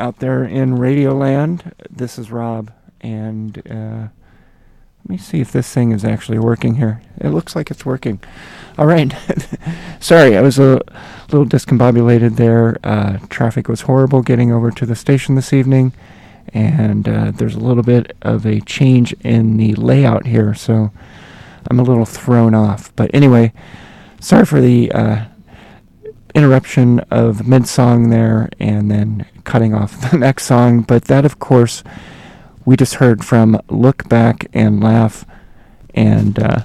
Out there in Radioland. This is Rob, and uh, let me see if this thing is actually working here. It looks like it's working. All right. Sorry, I was a little discombobulated there. Uh, traffic was horrible getting over to the station this evening, and uh, there's a little bit of a change in the layout here, so I'm a little thrown off. But anyway, sorry for the uh, interruption of mid song there and then cutting off the next song. But that, of course, we just heard from Look Back and Laugh, and uh,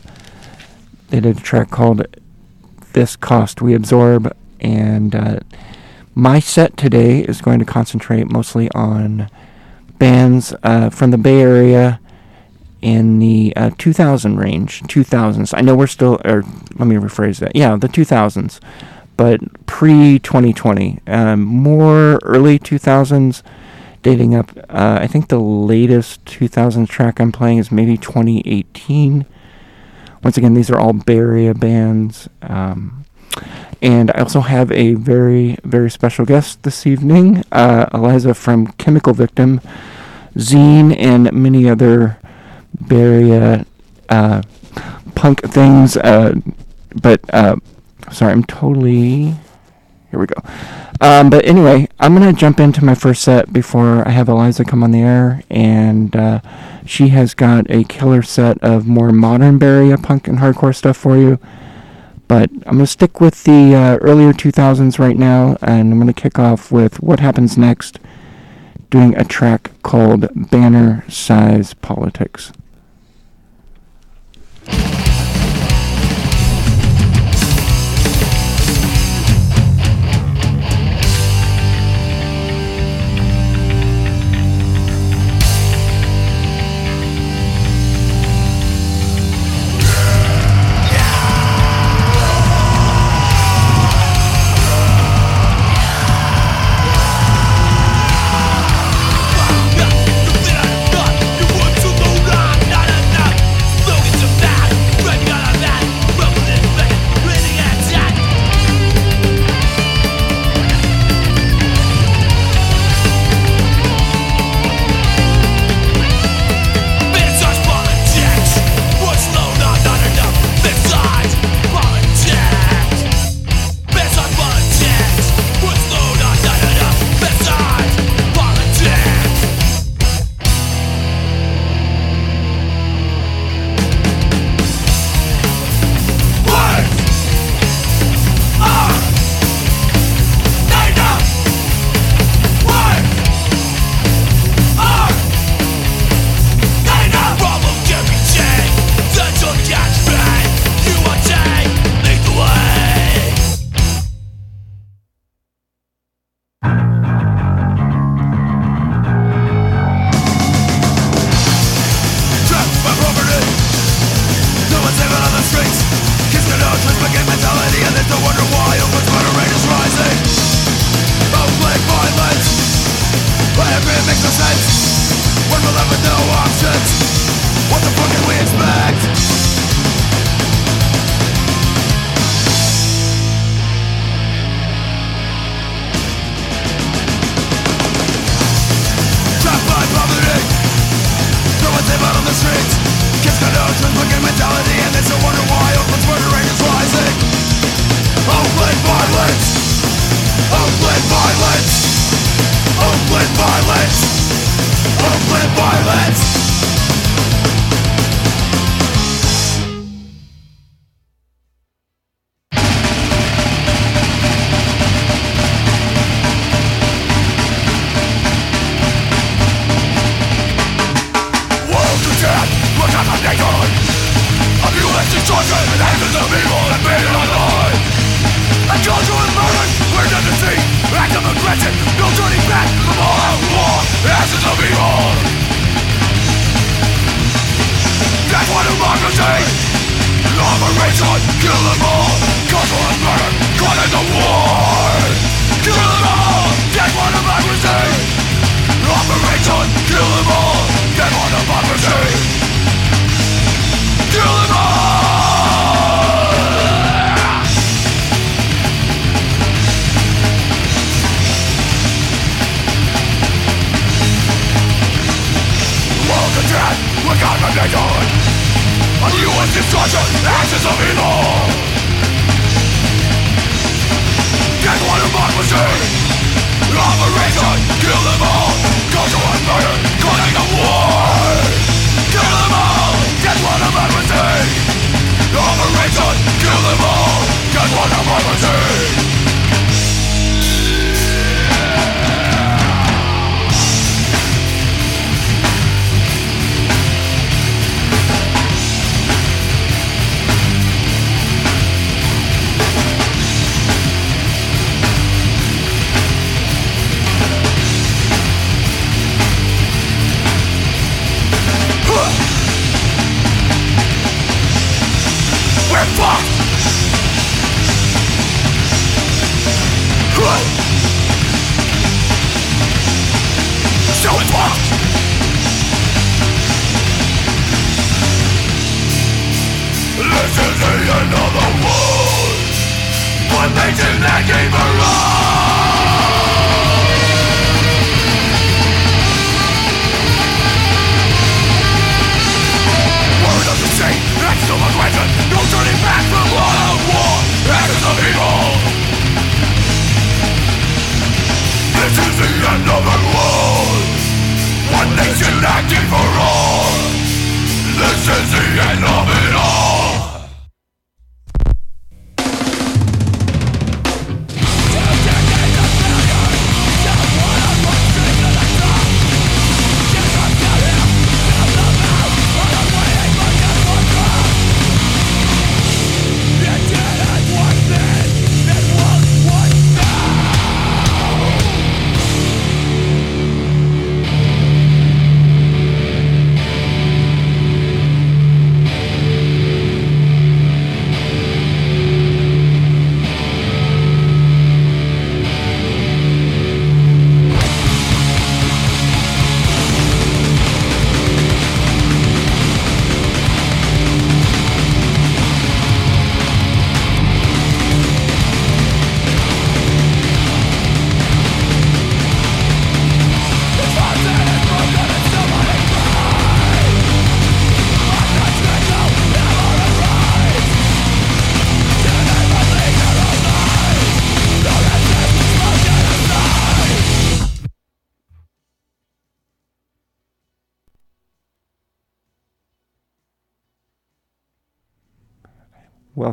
they did a track called This Cost We Absorb. And uh, my set today is going to concentrate mostly on bands uh, from the Bay Area in the uh, 2000 range, 2000s. I know we're still, or let me rephrase that. Yeah, the 2000s but pre 2020, um, more early 2000s, dating up. Uh, I think the latest 2000s track I'm playing is maybe 2018. Once again, these are all Area bands. Um, and I also have a very, very special guest this evening, uh, Eliza from Chemical Victim, Zine, and many other Area uh, punk things. Uh, but uh, Sorry, I'm totally. Here we go. Um, but anyway, I'm going to jump into my first set before I have Eliza come on the air. And uh, she has got a killer set of more modern Area punk and hardcore stuff for you. But I'm going to stick with the uh, earlier 2000s right now. And I'm going to kick off with What Happens Next, doing a track called Banner Size Politics. Condemnation On U.S. destruction, ashes of evil. Of my machine Operation, kill them all. Culture and murder, calling the war. Kill them all, of my machine Operation, kill them all. Get one of We're fucked! Fucked! This is the end of the world One nation that gave her Of the world? One nation acting for all. This is the end of it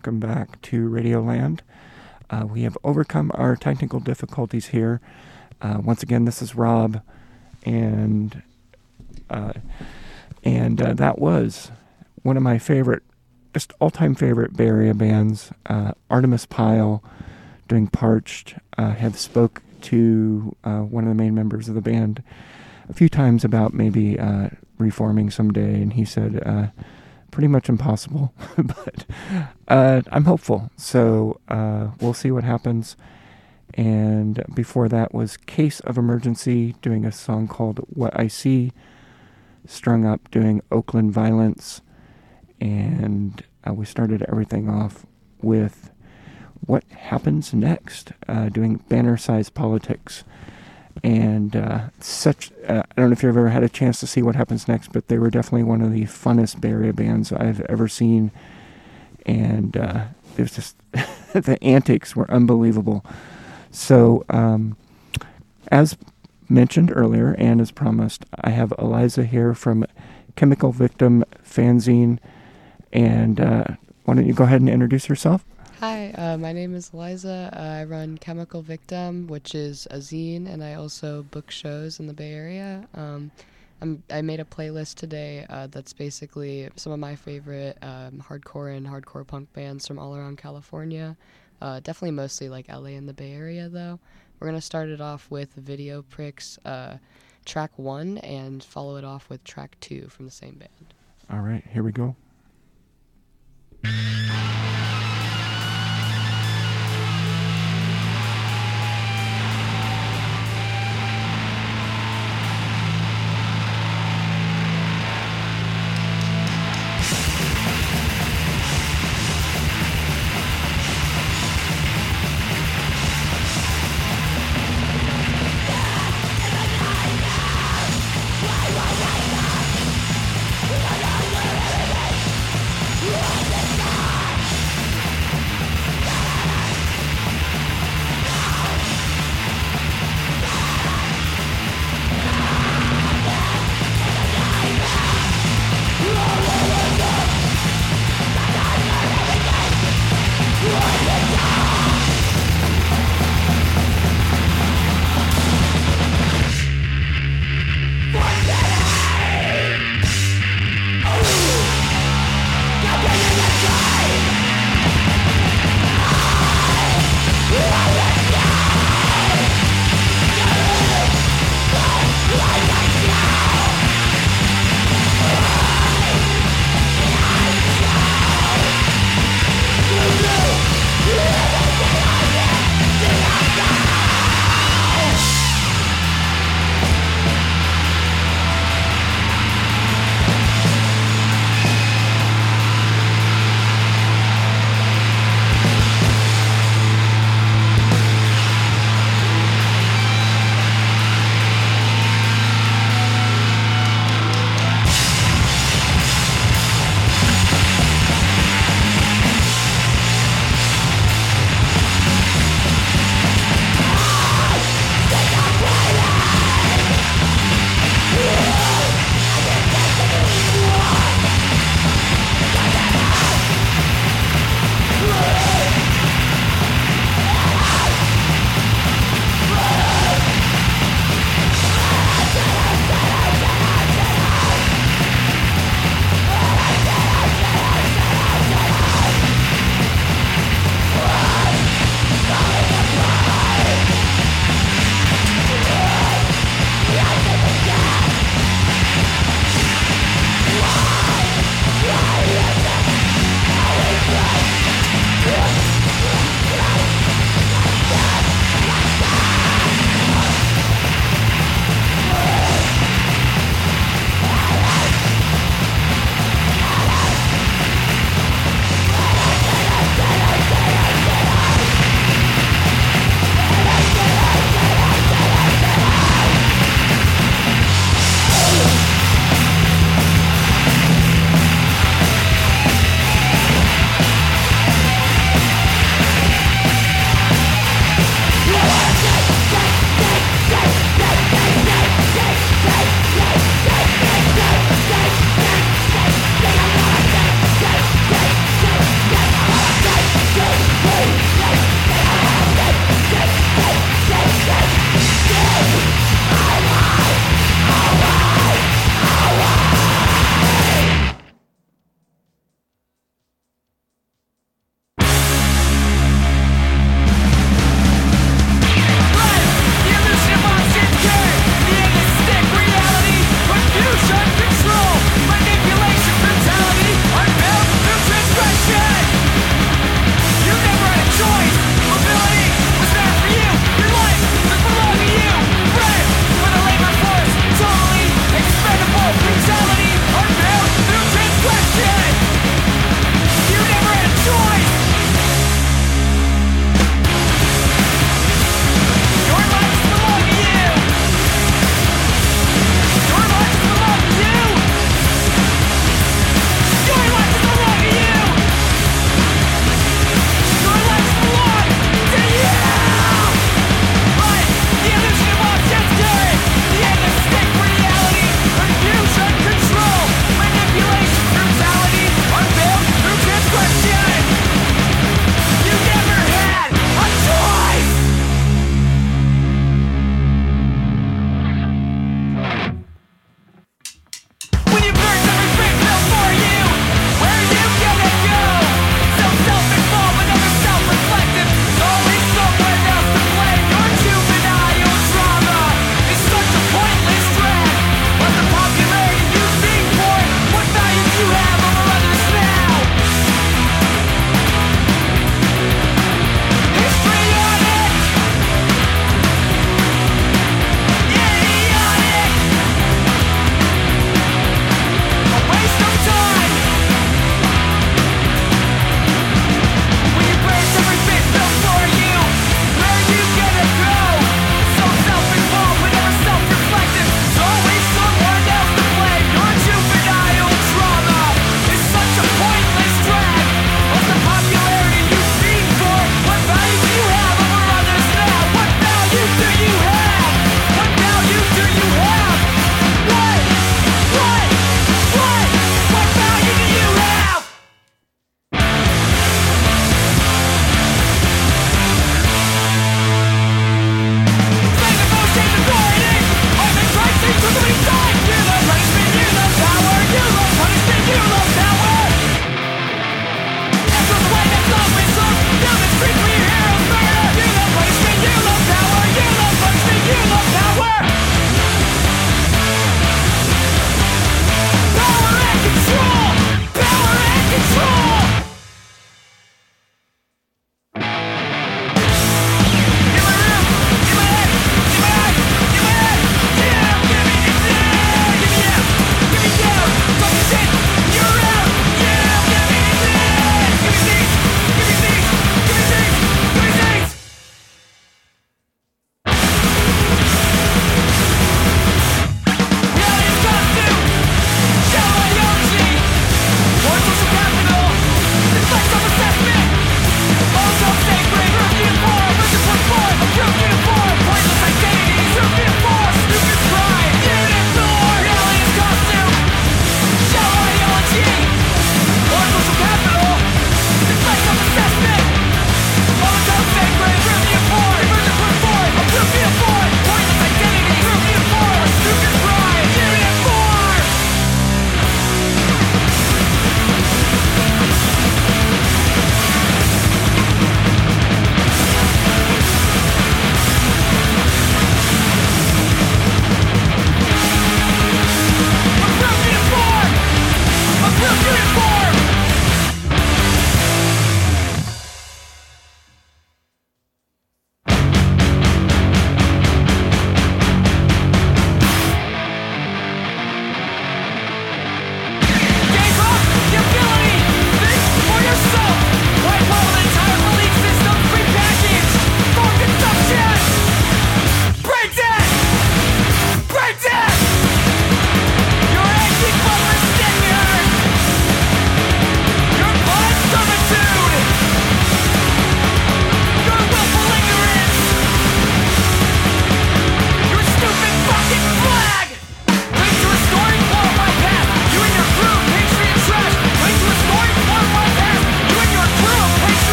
Welcome back to Radioland. Uh, we have overcome our technical difficulties here. Uh, once again, this is Rob, and uh, and uh, that was one of my favorite, just all-time favorite Bay Area bands, uh, Artimus Pyle, doing Parched. Uh, have spoke to one of the main members of the band a few times about maybe reforming someday, and he said pretty much impossible, but uh, I'm hopeful. So uh, we'll see what happens. And before that was Case of Emergency doing a song called What I See, Strung Up doing Oakland Violence, and uh, we started everything off with What Happens Next, uh, doing Banner Size Politics and uh, such. Uh, I don't know if you've ever had a chance to see what happens next, but they were definitely one of the funnest Bay Area bands I've ever seen, and uh, it was just the antics were unbelievable. So, um, as mentioned earlier and as promised, I have Eliza here from Chemical Victim Fanzine, and uh, why don't you go ahead and introduce yourself? Hi, uh, my name is Eliza. Uh, I run Chemical Victim, which is a zine, and I also book shows in the Bay Area. Um, I made a playlist today uh, that's basically some of my favorite um, hardcore and hardcore punk bands from all around California. Uh, definitely mostly like LA and the Bay Area, though. We're going to start it off with Video Pricks uh, track one and follow it off with track two from the same band. All right, here we go.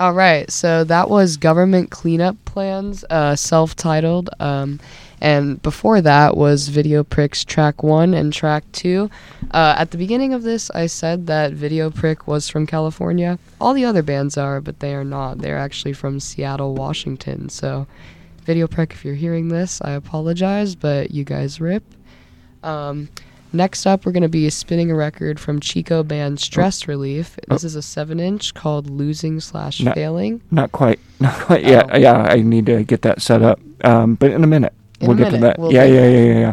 All right, so that was Government Cleanup Plans, uh, self titled. Um, and before that was Video Prick's track one and track two. Uh, at the beginning of this, I said that Video Prick was from California. All the other bands are, but they are not. They're actually from Seattle, Washington. So, Video Prick, if you're hearing this, I apologize, but you guys rip. Um, Next up, we're going to be spinning a record from Chico band Stress Relief. This is a seven-inch called "Losing Slash Failing." Not quite. Not quite yet. Oh. Yeah, I need to get that set up. Um, but in a minute, In we'll a get to that. we'll yeah, yeah, yeah, yeah, yeah.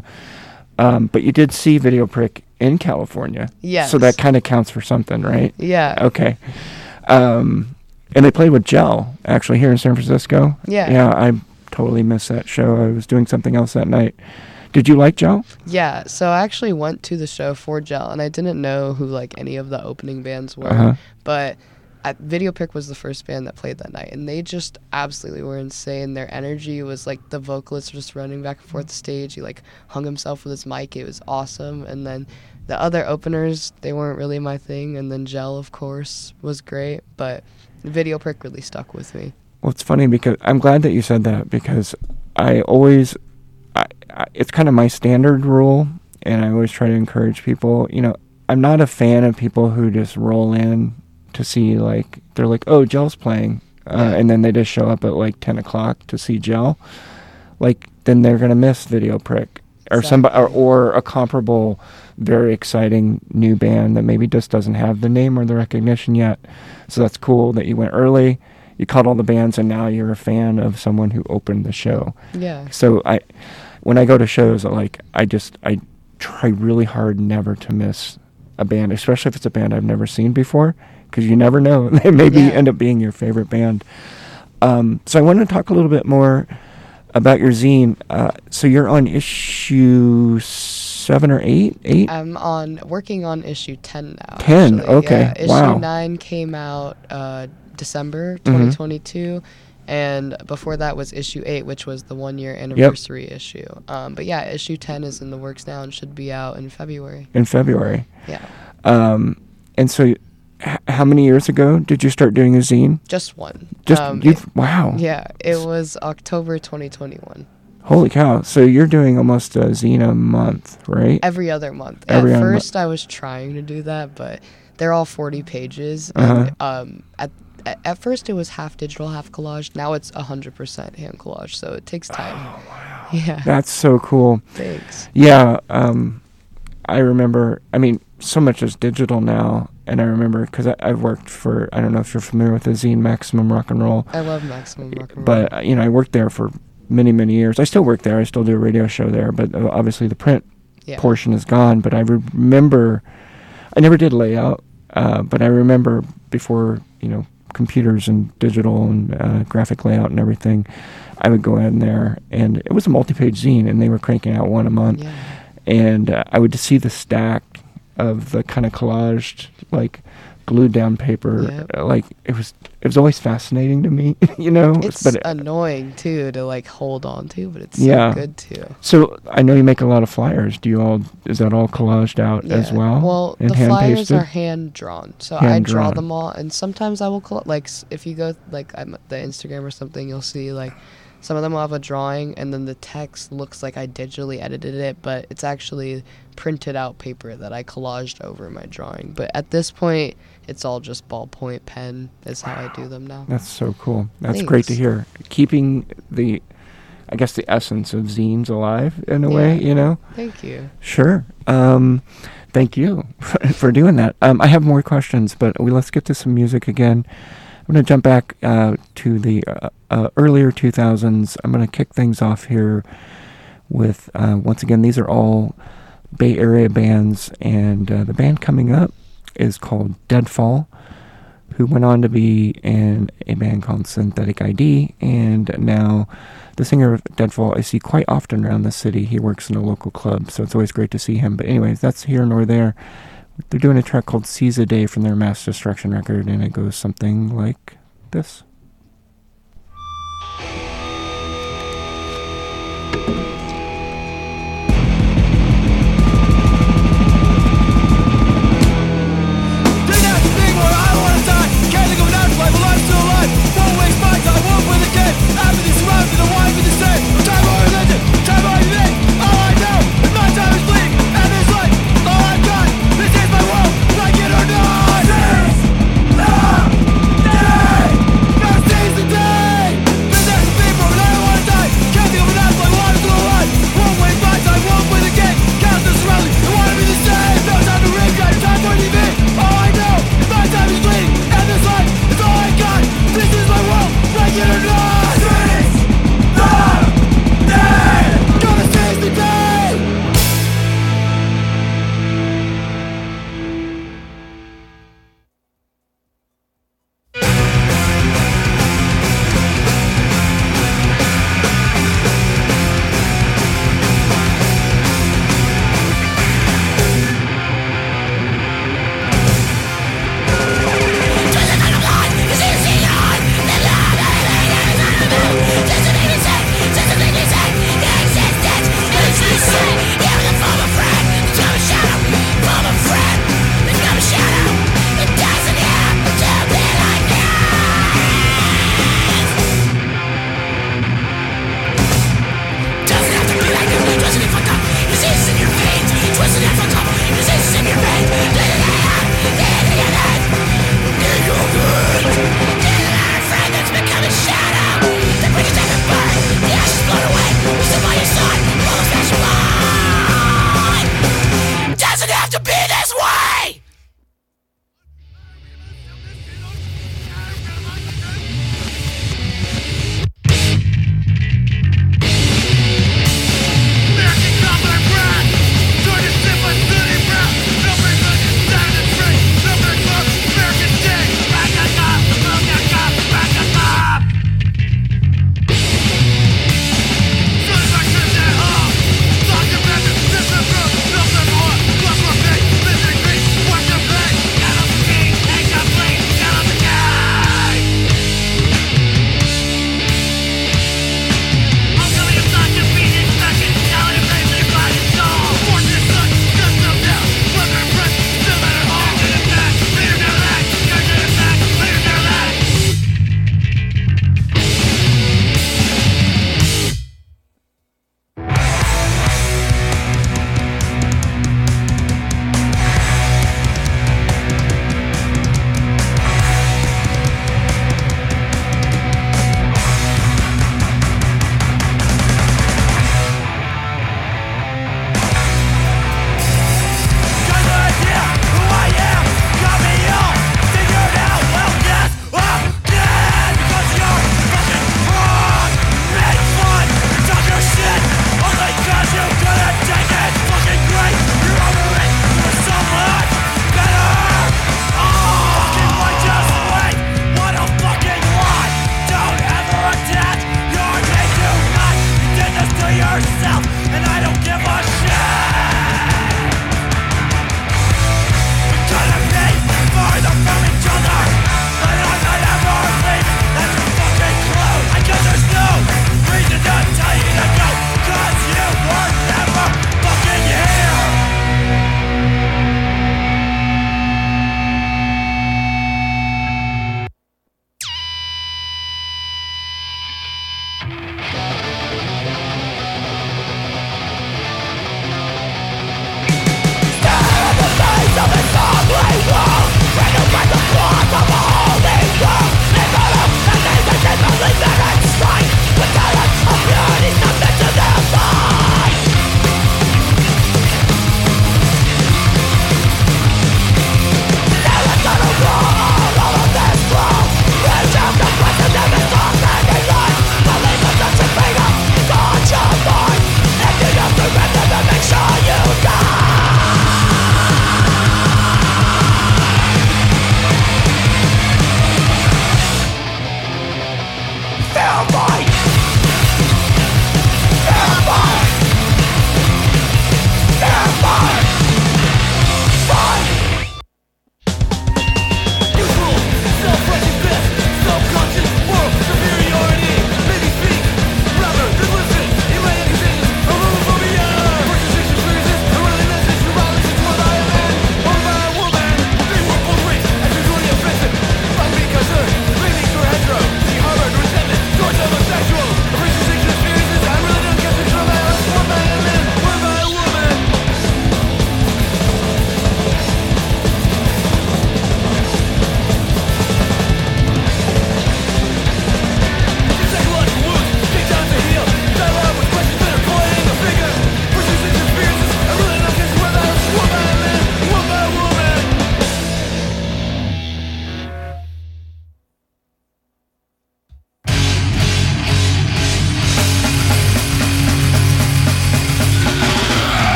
Um, but you did see Video Prick in California. Yes. So that kind of counts for something, right? Yeah. Okay. Um, and they played with Gel actually here in San Francisco. Yeah. Yeah, I totally missed that show. I was doing something else that night. Did you like Gel? Yeah, so I actually went to the show for Gel, and I didn't know who like any of the opening bands were, Uh-huh. but at Video Prick was the first band that played that night, and they just absolutely were insane. Their energy was like the vocalist was just running back and forth the stage. He like hung himself with his mic. It was awesome, and then the other openers they weren't really my thing, and then Gel of course was great, but Video Prick really stuck with me. Well, it's funny because I'm glad that you said that because I always, it's kind of my standard rule, and I always try to encourage people. You know, I'm not a fan of people who just roll in to see like they're like, oh, Gel's playing, uh, and then they just show up at like 10 o'clock to see Gel. Like then they're gonna miss Video Prick or somebody or, or a comparable, very exciting new band that maybe just doesn't have the name or the recognition yet. So that's cool that you went early you caught all the bands and now you're a fan of someone who opened the show Yeah. so i when i go to shows I like i just i try really hard never to miss a band especially if it's a band i've never seen before because you never know they maybe Yeah. end up being your favorite band um, so i want to talk a little bit more about your zine uh, so you're on issue seven or eight eight I'm on working on issue ten now. 10, actually. okay, Yeah, issue wow. nine came out uh, December Mhm. 2022, and before that was issue eight, which was the one year anniversary issue. Um, but yeah, issue ten is in the works now and should be out in February. in february Yeah, um, and so h- how many years ago did you start doing a zine just one. Just um, you? wow. yeah, it was October 2021. Holy cow! So you're doing almost a zine a month, right? Every other month. Every at first, I was trying to do that, but they're all 40 pages. Uh-huh. And, um, at, at at first, it was half digital, half collage. Now it's 100% hand collage, so it takes time. Oh wow. Yeah. That's so cool. Thanks. Yeah. Um, I remember. I mean, so much is digital now, and I remember because I've worked for. I don't know if you're familiar with the zine Maximum Rock and Roll, I love Maximum Rock and Roll. but you know, I worked there for many many years. I still work there. I still do a radio show there, but uh, obviously the print yeah. portion is gone. But I remember, I never did layout, uh, but I remember before you know computers and digital and uh, graphic layout and everything, I would go in there and it was a multi-page zine, and they were cranking out one a month, Yeah. and uh, I would just see the stack of the kind of collaged like glued down paper Yep. uh, like it was it was always fascinating to me you know It's but it- annoying too to like hold on to, but it's Yeah. so good too. so I know you make a lot of flyers. Do you all is that all collaged out as Yeah. well? Well, and the hand flyers pasted? are hand drawn, so I draw drawn. them all, and sometimes I will col- like if you go like I'm the Instagram or something, you'll see like some of them will have a drawing, and then the text looks like I digitally edited it, but it's actually printed out paper that I collaged over my drawing. But at this point, it's all just ballpoint pen is how I do them now. That's so cool. That's great to hear. Keeping the, I guess the essence of zines alive in a way. You know. Thank you. Sure. Um, thank you for doing that. Um, I have more questions, but we let's get to some music again. I'm going to jump back uh, to the uh, uh, earlier 2000s. I'm going to kick things off here with uh, once again. These are all Bay Area bands, and uh, the band coming up is called Deadfall, who went on to be in a band called Synthetic ID, and now the singer of Deadfall I see quite often around the city. He works in a local club, so it's always great to see him. But anyways, that's here nor there. They're doing a track called Seize a Day from their Mass Destruction record, and it goes something like this.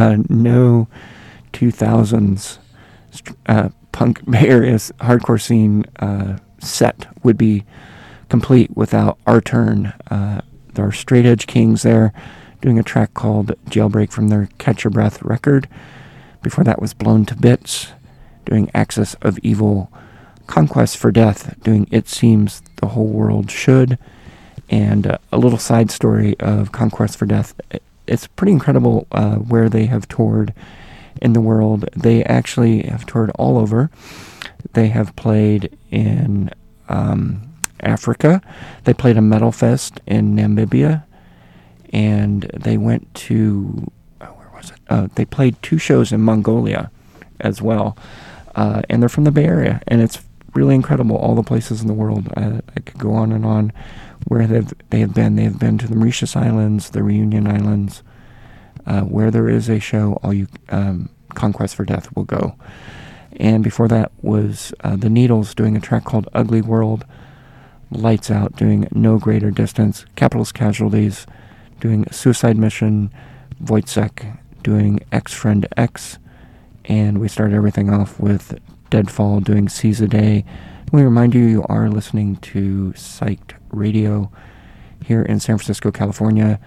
Uh, no 2000s uh, punk Area hardcore scene uh, set would be complete without our turn. Uh, there are Straight Edge Kings there doing a track called Jailbreak from their Catch Your Breath record. Before that was Blown to Bits doing Axis of Evil. Conquest for Death doing It Seems the Whole World Should. And uh, a little side story of Conquest for Death it's pretty incredible uh, where they have toured in the world. They actually have toured all over. They have played in um, Africa. They played a metal fest in Namibia, and they went to oh, where was it? Uh, they played two shows in Mongolia as well, uh, and they're from the Bay Area, and it's really incredible. All the places in the world. I, I could go on and on where they've they have been. They have been to the Mauritius Islands, the Reunion Islands, Uh, where there is a show, all you um, Conquest for Death will go. And before that was uh, the Needles doing a track called Ugly World. Lights Out doing No Greater Distance. Capitalist Casualties doing Suicide Mission. Wojciech doing X Friend X. And we started everything off with Deadfall doing Seize a Day. We remind you you are listening to Psyched Radio here in San Francisco, California.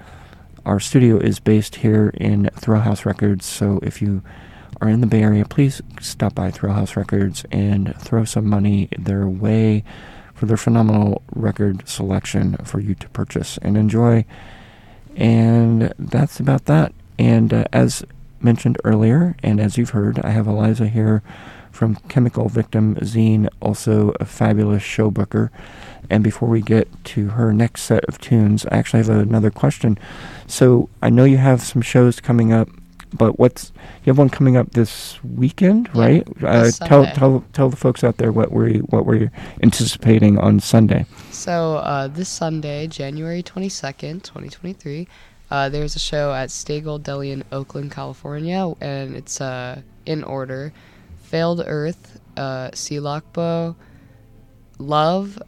Our studio is based here in Thrill House Records, so if you are in the Bay Area, please stop by Thrill House Records and throw some money their way for their phenomenal record selection for you to purchase and enjoy. And that's about that. And uh, as mentioned earlier, and as you've heard, I have Eliza here from Chemical Victim Zine, also a fabulous showbooker. And before we get to her next set of tunes, I actually have another question. So I know you have some shows coming up, but what's you have one coming up this weekend, Yeah, right? Uh, tell tell tell the folks out there what we're what we're anticipating on Sunday. So uh, this Sunday, January 22nd, 2023, uh, there's a show at Stay Gold Deli in Oakland, California, and it's uh, in order: Failed Earth, uh, Sea Lockbow, Love,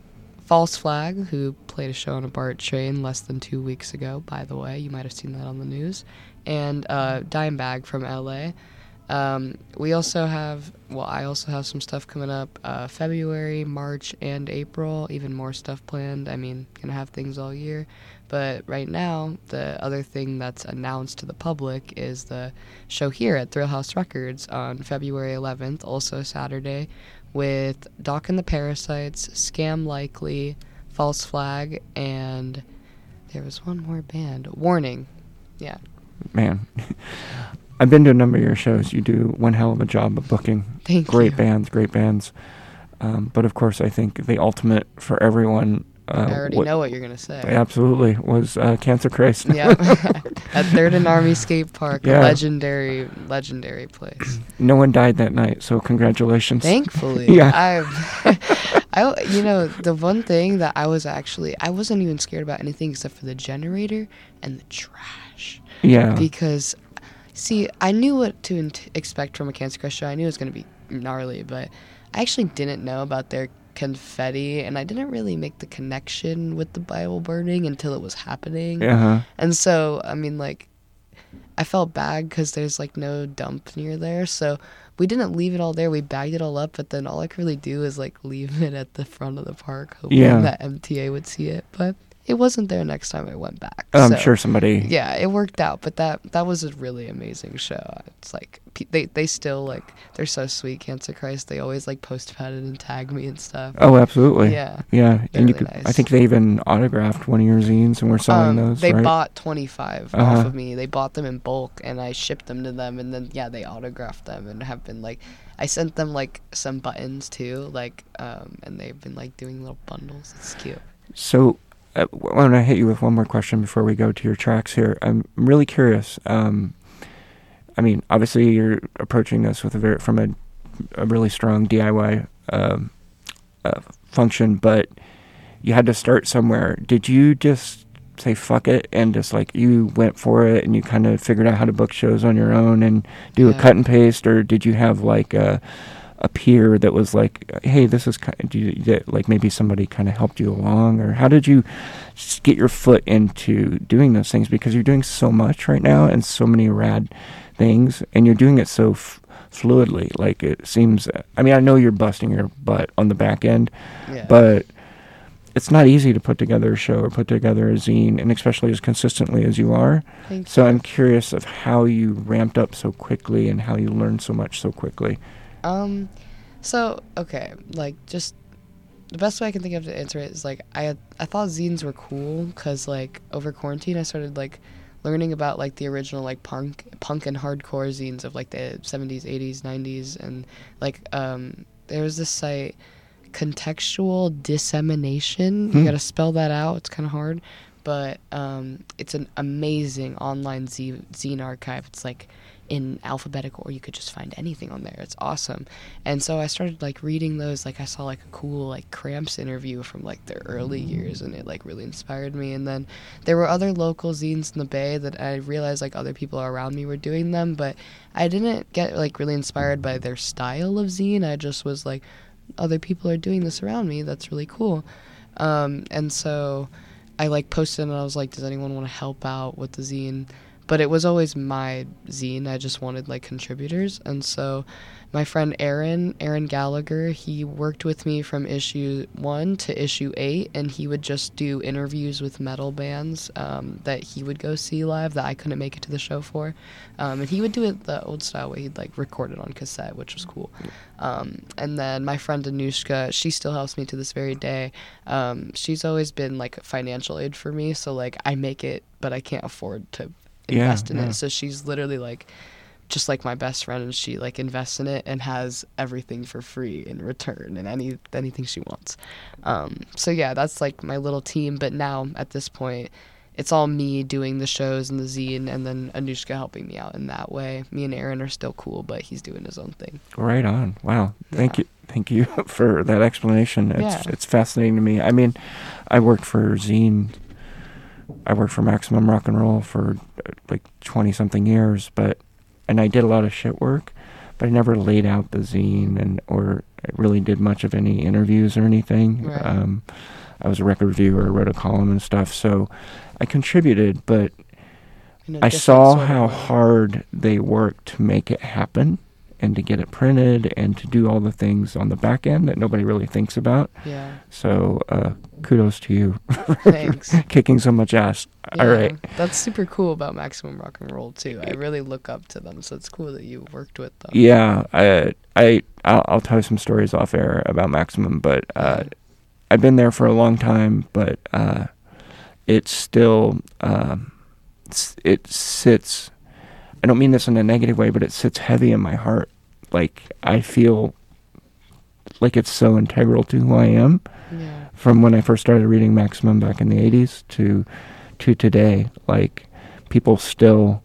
False Flag, who played a show on a BART train less than two weeks ago. By the way, you might have seen that on the news, and uh, Dime Bag from LA. Um, we also have, well, I also have some stuff coming up uh, February, March, and April. Even more stuff planned. I mean, gonna have things all year. But right now, the other thing that's announced to the public is the show here at Thrill House Records on February 11th, also Saturday, with Doc and the Parasites, Scam Likely, False Flag, and there was one more band, Warning. Yeah. Man, I've been to a number of your shows. You do one hell of a job of booking. Thank great you. bands, great bands. Um, but of course, I think the ultimate for everyone. Uh, I already wa- know what you're gonna say. Absolutely, was uh, Cancer Christ. Yeah, at Third and Army Skate Park, Yeah. a legendary, legendary place. no one died that night, so congratulations. Thankfully, Yeah. I, I, you know, the one thing that I was actually, I wasn't even scared about anything except for the generator and the trash, yeah, because, see, I knew what to int- expect from a Cancer Christ show. I knew it was gonna be gnarly, but I actually didn't know about their confetti, and I didn't really make the connection with the Bible burning until it was happening. uh-huh. And so, I mean, like, I felt bad because there's like no dump near there. So we didn't leave it all there. We bagged it all up, but then all I could really do is like leave it at the front of the park, hoping Yeah. that MTA would see it. But it wasn't there next time I went back. I'm so, sure somebody. Yeah, it worked out. But that that was a really amazing show. It's like they they still like they're so sweet. Cancer Christ. They always like post about it and tag me and stuff. Oh, absolutely. Yeah. Yeah, and you really could. I think they even autographed one of your zines, and we're selling Um, those. they right? bought 25 Uh-huh. off of me. They bought them in bulk and I shipped them to them and then yeah, they autographed them and have been like I sent them like some buttons too, like um and they've been like doing little bundles. It's cute. So, I want to hit you with one more question before we go to your tracks here. I'm really curious. Um, I mean, obviously, you're approaching this with a very from a, a really strong DIY um, uh, function, but you had to start somewhere. Did you just say fuck it and just like you went for it and you kind of figured out how to book shows on your own and do a cut and paste, or did you have like a a peer that was like, "Hey, this is kind do you, that like maybe somebody kind of helped you along, or how did you get your foot into doing those things? Because you're doing so much right now and so many rad things, and you're doing it so f- fluidly. Like it seems. I mean, I know you're busting your butt on the back end, Yeah. but it's not easy to put together a show or put together a zine, and especially as consistently as you are. Thank So you. I'm curious of how you ramped up so quickly and how you learned so much so quickly. Um, so okay, like just the best way I can think of to answer it is like I had, I thought zines were cool because like over quarantine I started like learning about like the original like punk punk and hardcore zines of like the 70s 80s 90s and like um there was this site contextual dissemination you Hmm. gotta spell that out it's kind of hard but um it's an amazing online z- zine archive it's like in alphabetical or you could just find anything on there. It's awesome. And so I started like reading those like I saw like a cool like Cramps interview from like their early years and it like really inspired me. And then there were other local zines in the Bay that I realized like other people around me were doing them, but I didn't get like really inspired by their style of zine. I just was like other people are doing this around me. That's really cool. Um, and so I like posted and I was like, does anyone want to help out with the zine? But it was always my zine. I just wanted like contributors, and so my friend Aaron, Aaron Gallagher, he worked with me from issue one to issue eight, and he would just do interviews with metal bands um, that he would go see live that I couldn't make it to the show for, um, and he would do it the old style way. He'd like record it on cassette, which was cool. Um, and then my friend Anushka, she still helps me to this very day. Um, she's always been like financial aid for me, so like I make it, but I can't afford to Yeah, invest in yeah. it. So she's literally like just like my best friend and she like invests in it and has everything for free in return and any anything she wants. Um, so yeah, that's like my little team. But now at this point, it's all me doing the shows and the zine, and then Anushka helping me out in that way. Me and Aaron are still cool, but he's doing his own thing. Right on. Wow. Thank Yeah. you. Thank you for that explanation. It's Yeah. it's fascinating to me. I mean, I worked for Zine. I worked for Maximum Rock and Roll for uh, like twenty something years, but and I did a lot of shit work, but I never laid out the zine and or I really did much of any interviews or anything. Right. Um, I was a record reviewer, wrote a column and stuff, so I contributed, but I saw how hard they worked to make it happen and to get it printed and to do all the things on the back end that nobody really thinks about. Yeah. So uh, kudos to you Thanks. kicking so much ass. All Yeah, right. That's super cool about Maximum Rock and Roll too. I really look up to them, so it's cool that you worked with them. Yeah, I, I, I'll, I'll tell you some stories off air about Maximum, but uh, Yeah. I've been there for a long time, but uh, it's still, um, s- it sits. I don't mean this in a negative way, but it sits heavy in my heart. Like I feel like it's so integral to who I am Yeah. from when I first started reading Maximum back in the '80s to to today. Like people still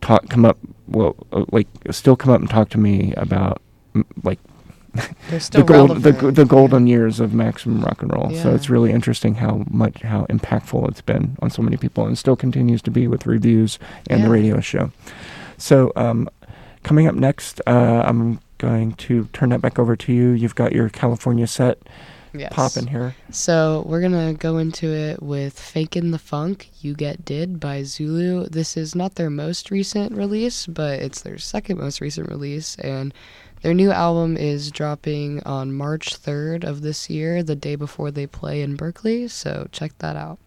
talk, come up, well, uh, like still come up and talk to me about like the gold, the, the golden years of maximum rock and roll. So it's really interesting how much how impactful it's been on so many people, and still continues to be with reviews and the radio show. So um, coming up next, uh, I'm going to turn that back over to you. You've got your California set Yes. popping here. So we're gonna go into it with "Fakin' the Funk." You get did by Zulu. This is not their most recent release, but it's their second most recent release, and their new album is dropping on March 3rd of this year, the day before they play in Berkeley. So check that out.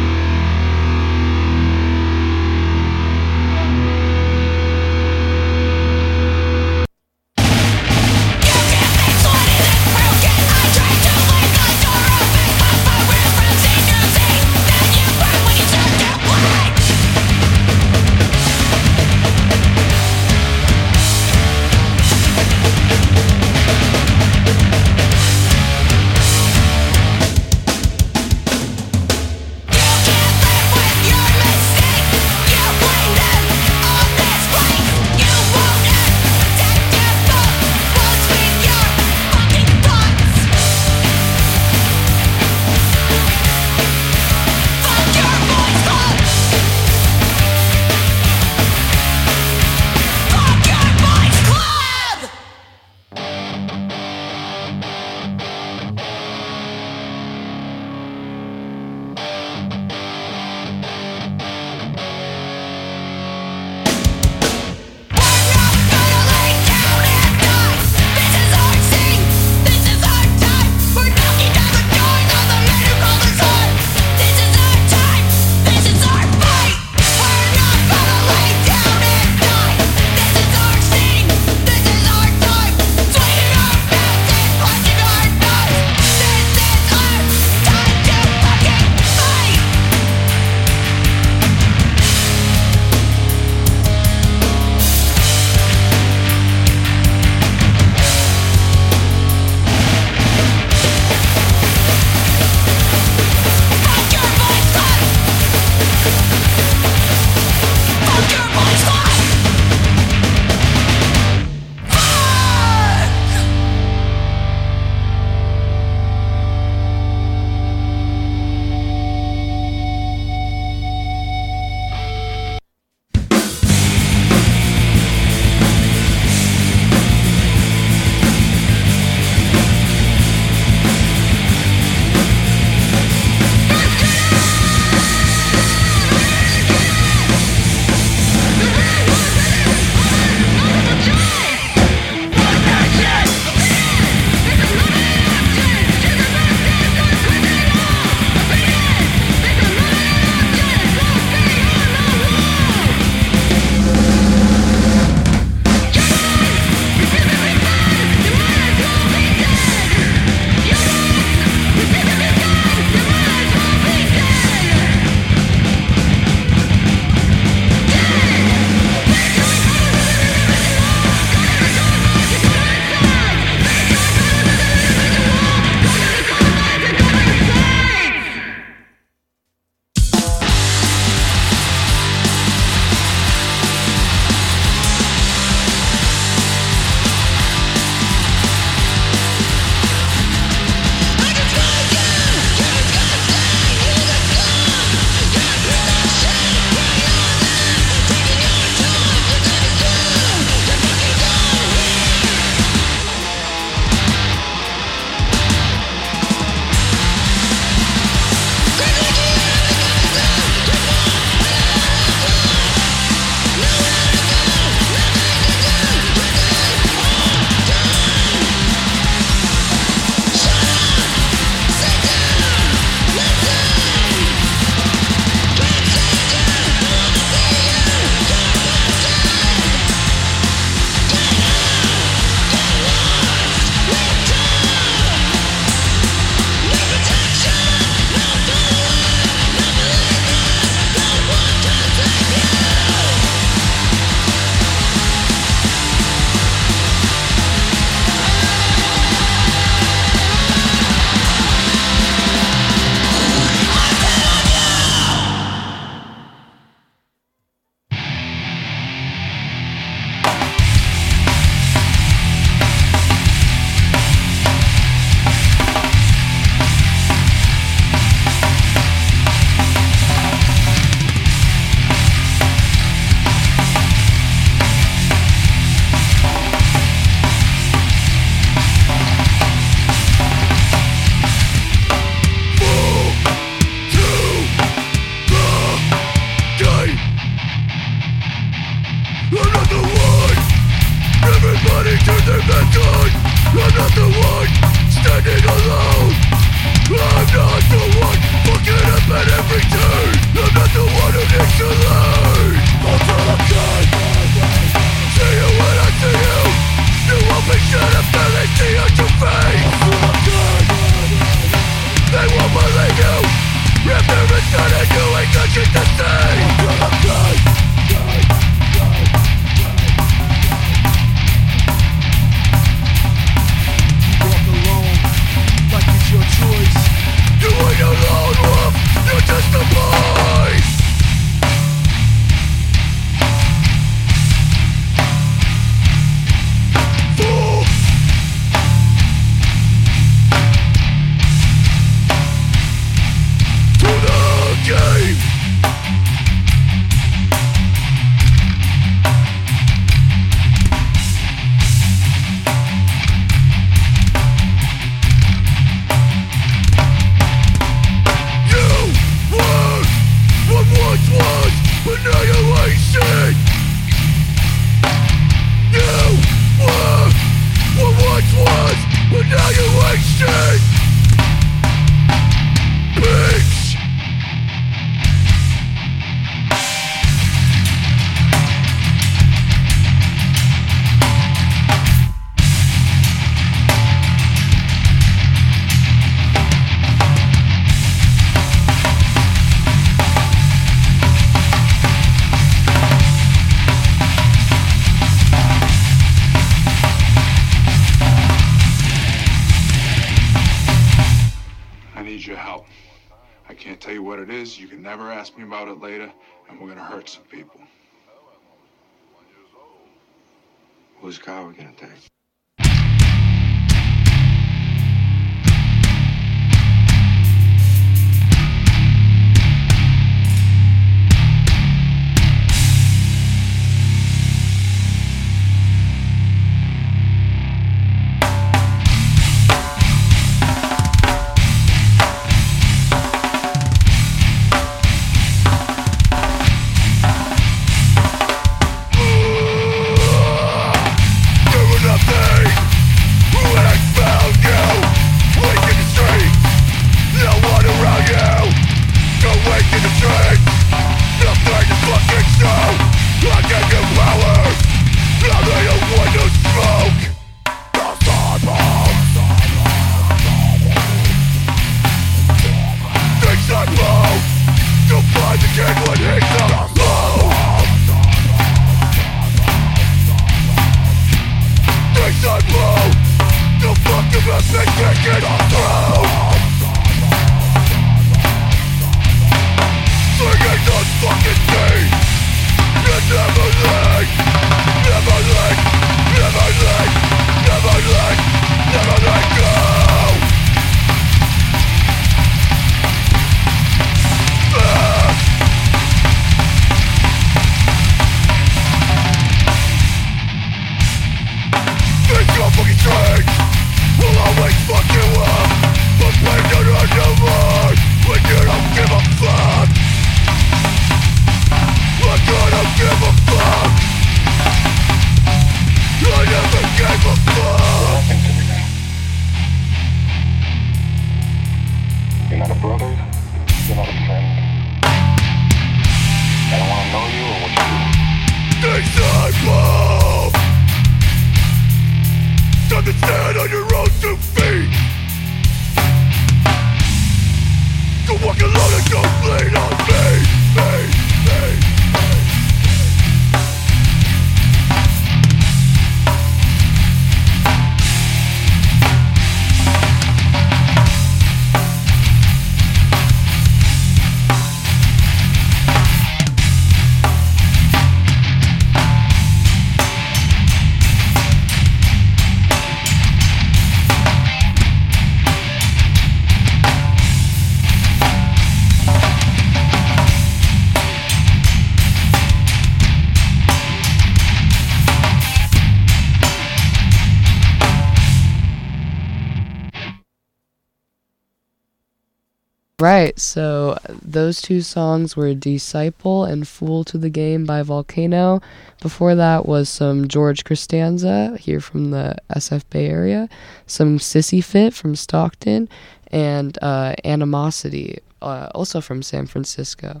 Right, so those two songs were Disciple and Fool to the Game by Volcano. Before that was some George Costanza here from the SF Bay Area, some Sissy Fit from Stockton, and uh, Animosity, uh, also from San Francisco.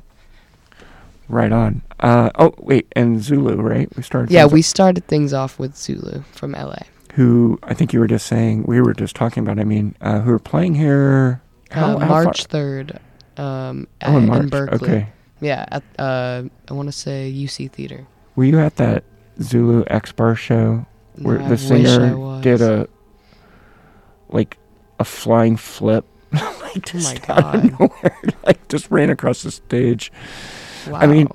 Right on. Uh, oh, wait, and Zulu, right? We started. Yeah, we started things off with Zulu from LA. Who I think you were just saying, we were just talking about, I mean, uh, who are playing here how, uh, how March third. um, Oh, in at- March. in Berkeley. Okay. Yeah, at, uh, I want to say UC Theater. Were you at that Zulu X Bar show where No, the singer did a like a flying flip, like just my out of nowhere, like just ran across the stage. Wow. I mean,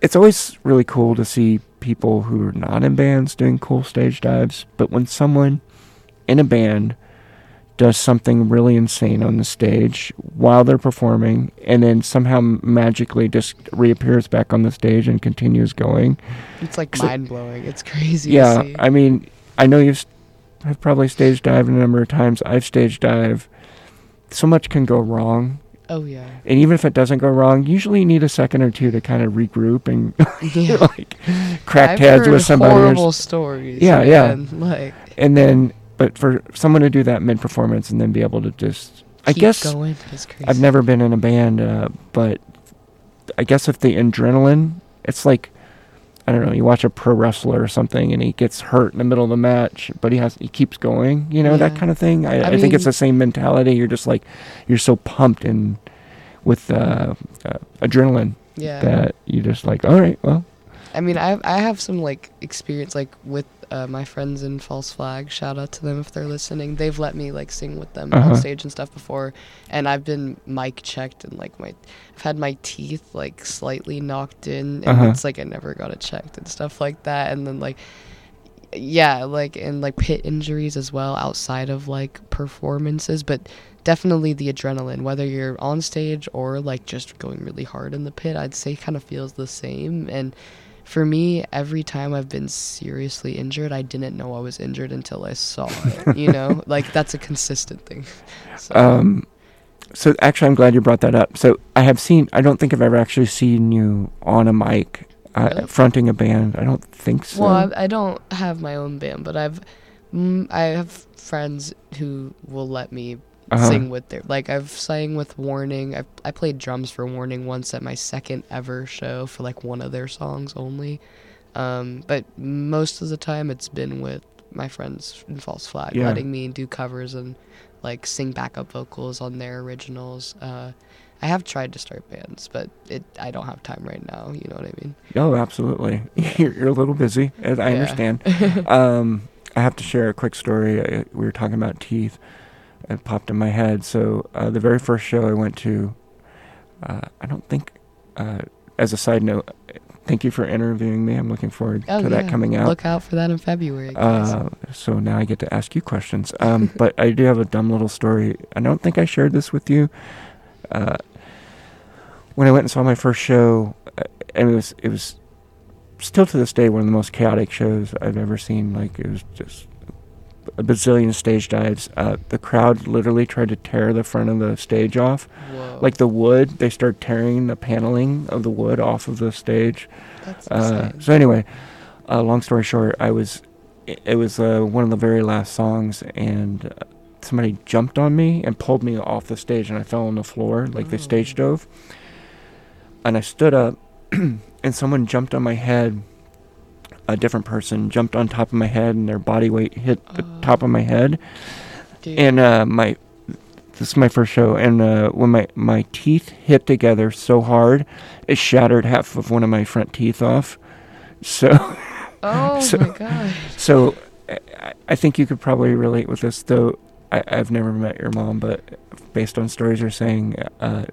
It's always really cool to see people who are not in bands doing cool stage dives, but when someone in a band does something really insane on the stage while they're performing and then somehow magically just reappears back on the stage and continues going. it's like mind blowing. It's crazy. Yeah. I mean, I know you've have probably stage dived a number of times. I've stage dived. So much can go wrong, oh yeah. and even if it doesn't go wrong, usually you need a second or two to kind of regroup and Yeah. like crack I've heads with somebody. Horrible stories. Yeah, yeah. Like and then, but for someone to do that mid performance and then be able to just, I keep guess going is crazy. I've never been in a band, uh, but I guess if the adrenaline, it's like I don't know. You watch a pro wrestler or something, and he gets hurt in the middle of the match, but he has he keeps going. You know that kind of thing. I, I I, think it's the same mentality. You're just like you're so pumped and with uh, uh, adrenaline Yeah. that you just like, all right, well, I mean, I I have some like experience like with uh, my friends in False Flag. Shout out to them if they're listening. They've let me like sing with them Uh-huh. on stage and stuff before, and I've been mic checked and like my I've had my teeth like slightly knocked in, and Uh-huh. it's like I never got it checked and stuff like that. And then like yeah, like and like pit injuries as well outside of like performances, but definitely the adrenaline, whether you're on stage or like just going really hard in the pit, I'd say kind of feels the same. And for me, every time I've been seriously injured, I didn't know I was injured until I saw it. You know, like that's a consistent thing. So, Um, so actually, I'm glad you brought that up. So I have seen. I don't think I've ever actually seen you on a mic uh, Really? fronting a band. I don't think so. well, I, I don't have my own band, but I've mm, I have friends who will let me Uh-huh. sing with their like I've sang with Warning. I I played drums for Warning once at my second ever show for like one of their songs only. Um, but most of the time it's been with my friends in False Flag, Yeah. letting me do covers and like sing backup vocals on their originals. Uh, I have tried to start bands, but it I don't have time right now. You know what I mean? Oh, absolutely. you're, you're a little busy. and I Yeah. understand. um, I have to share a quick story. I, we were talking about teeth. It popped in my head. So uh, the very first show I went to, uh, I don't think. Uh, as a side note, thank you for interviewing me. I'm looking forward Oh, to that coming out. Look out for that in February. guys. Uh, so now I get to ask you questions. Um, but I do have a dumb little story. I don't think I shared this with you. Uh, when I went and saw my first show, uh, and it was it was still to this day one of the most chaotic shows I've ever seen. Like it was just a bazillion stage dives. Uh, the crowd literally tried to tear the front of the stage off, Whoa, like the wood. They started tearing the paneling of the wood off of the stage. that's Uh, so anyway, uh, long story short, I was, it, it was uh, one of the very last songs, and uh, somebody jumped on me and pulled me off the stage, and I fell on the floor like they stage Oh. dove. And I stood up, and someone jumped on my head. A different person jumped on top of my head, and their body weight hit the top of my head. Dude. And uh, my, this is my first show, and uh, when my my teeth hit together so hard, it shattered half of one of my front teeth off. So. oh so- my god. So I, I think you could probably relate with this, though. I, I've never met your mom, but based on stories you're saying, uh,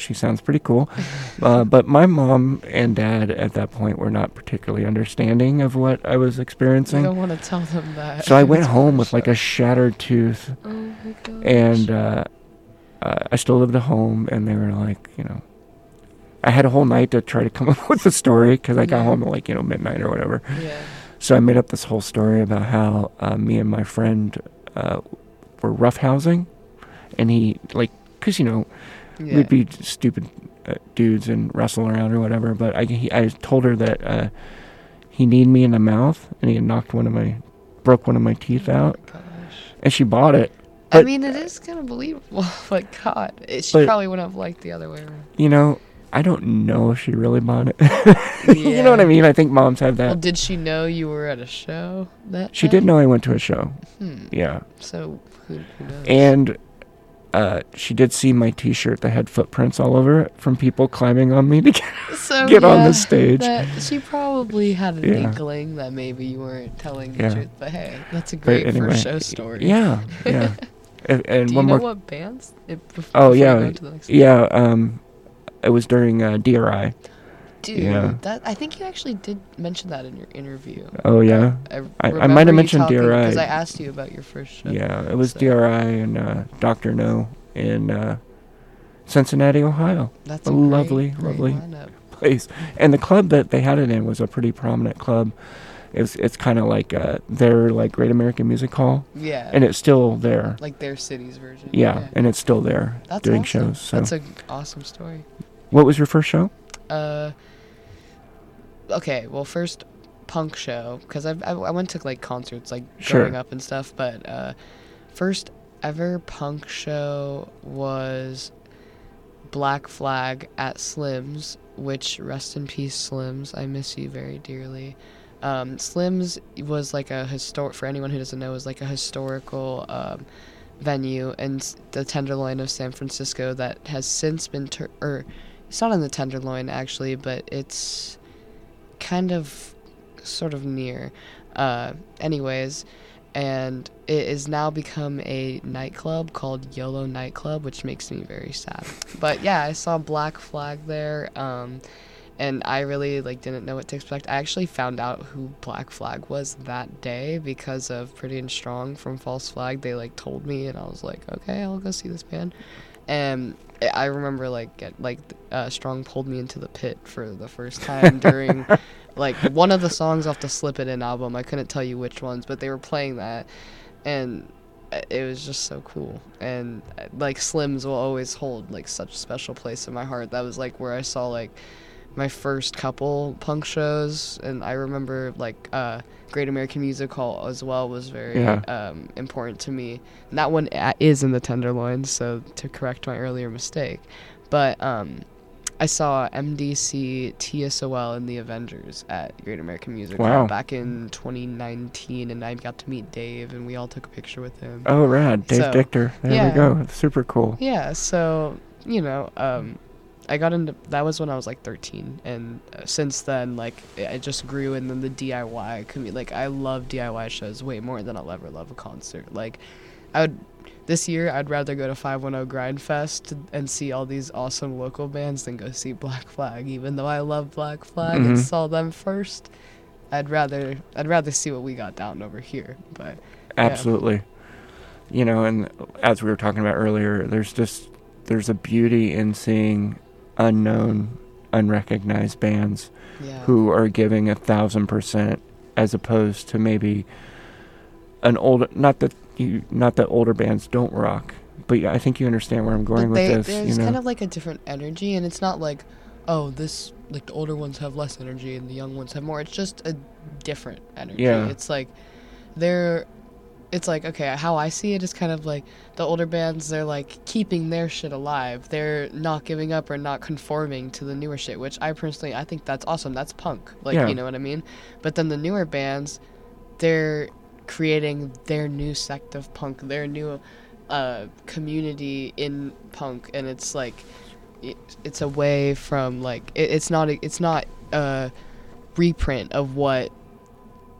she sounds pretty cool. Uh, but my mom and dad at that point were not particularly understanding of what I was experiencing. I don't want to tell them that. So I went home with like a shattered tooth, Oh my god. and uh, uh, I still lived at home, and they were like, you know. I had a whole night to try to come up with the story because I got Yeah. home at like you know midnight or whatever. yeah. So I made up this whole story about how uh, me and my friend uh, were roughhousing, and he like, cause you know Yeah. we'd be stupid uh, dudes and wrestle around or whatever. But I he, I told her that uh, he kneed me in the mouth, and he had knocked one of my broke one of my teeth Oh out, my gosh. and she bought it. I mean, it is kind of believable. but God, it, she But- probably wouldn't have liked the other way around. You know, I don't know if she really bought it. you know what I mean? I think moms have that. Well, did she know you were at a show that? she night? did know I went to a show. Hmm. Yeah. So who, who knows? And uh, she did see my T-shirt that had footprints all over it from people climbing on me to get, So get on the stage. That, she probably had an Yeah. inkling that maybe you weren't telling Yeah. the truth. But hey, that's a But great anyway, first show story. Yeah, yeah. and and Do you one know more. what bands? It, bef- Oh before yeah, to the next- yeah. Um, it was during uh, DRI. Dude, yeah. that I think you actually did mention that in your interview. Oh yeah, I, I- I might have mentioned DRI. because I asked you about your first show. yeah. It was So- DRI and uh, Doctor No in uh, Cincinnati, Ohio. That's a a great, lovely, great lovely lineup. place. And the club that they had it in was a pretty prominent club. It's it's kind of like uh, their like Great American Music Hall, Yeah, and it's still there. like their city's version. Yeah, and it's still there That's doing awesome. shows. So, That's an awesome story. what was your first show? Uh, okay. Well, first punk show because I I went to like concerts like Sure. growing up and stuff, but uh, first ever punk show was Black Flag at Slims, which rest in peace Slims. I miss you very dearly. Um, Slims was like a historic for anyone who doesn't know is like a historical um, venue in the Tenderloin of San Francisco that has since been tur- or it's not in the Tenderloin actually, but it's kind of sort of near. Uh, anyways, and it is now become a nightclub called YOLO Nightclub, which makes me very sad. But yeah, I saw Black Flag there, um, and I really like didn't know what to expect. I actually found out who Black Flag was that day because of Pretty and Strong from False Flag. They like told me, and I was like, okay, I'll go see this band. And I- remember like get, like uh, Strong pulled me into the pit for the first time during like one of the songs off the Slip It In album. I couldn't tell you which ones, but they were playing that, and it was just so cool. And uh, like Slims will always hold like such a special place in my heart. That was like where I saw like my first couple punk shows, and I remember like uh, Great American Music Hall as well was very Yeah. um, important to me. And that one is in the Tenderloin, so to correct my earlier mistake. But um, I saw MDC TSOL in the Avengers at Great American Music Hall back in 2019, and I got to meet Dave, and we all took a picture with him. Oh, rad, Dave So, Dictor. There yeah. we go. Super cool. Yeah, so you know, um, I got into that was when I was like 13, and uh, since then, like it it just grew, and then the DIY community. Like I love DIY shows way more than I'll ever love a concert. Like I would this year, I'd rather go to 510 Grindfest and see all these awesome local bands than go see Black Flag. Even though I love Black Flag and Mhm. saw them first, I'd rather I'd rather see what we got down over here. But Absolutely. You know, and as we were talking about earlier, there's just there's a beauty in seeing unknown, unrecognized bands yeah, who are giving a thousand percent, as opposed to maybe an older. Not that you, not that older bands don't rock, but I think you understand where I'm going But with this. There's You know, kind of like a different energy, and it's not like, oh, this like the older ones have less energy and the young ones have more. It's just a different energy. Yeah. It's like they're. It's like okay, how I see it is kind of like the older bands. They're like keeping their shit alive. They're not giving up or not conforming to the newer shit, which I personally I think that's awesome. That's punk, like Yeah. you know what I mean. But then the newer bands, they're creating their new sect of punk, their new uh, community in punk, and it's like it, it's away from like it, it's not a, it's not a reprint of what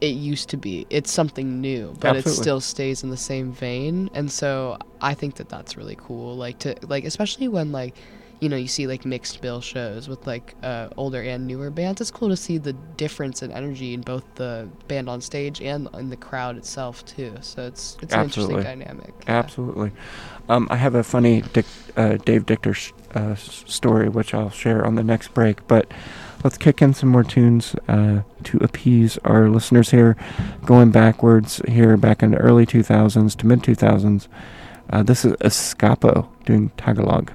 it used to be. It's something new, but it still stays in the same vein, and so I think that that's really cool. Like to like especially when like you know you see like mixed bill shows with like uh, older and newer bands. It's cool to see the difference in energy in both the band on stage and in the crowd itself too. So it's it's an Absolutely. interesting dynamic. yeah. Absolutely. Um, I have a funny Dick, uh, Dave Dictor sh- uh, story, which I'll share on the next break. But let's kick in some more tunes uh, to appease our listeners here, going backwards here back in the early 2000s to mid 2000s. Uh, this is Escapo doing Tagalog.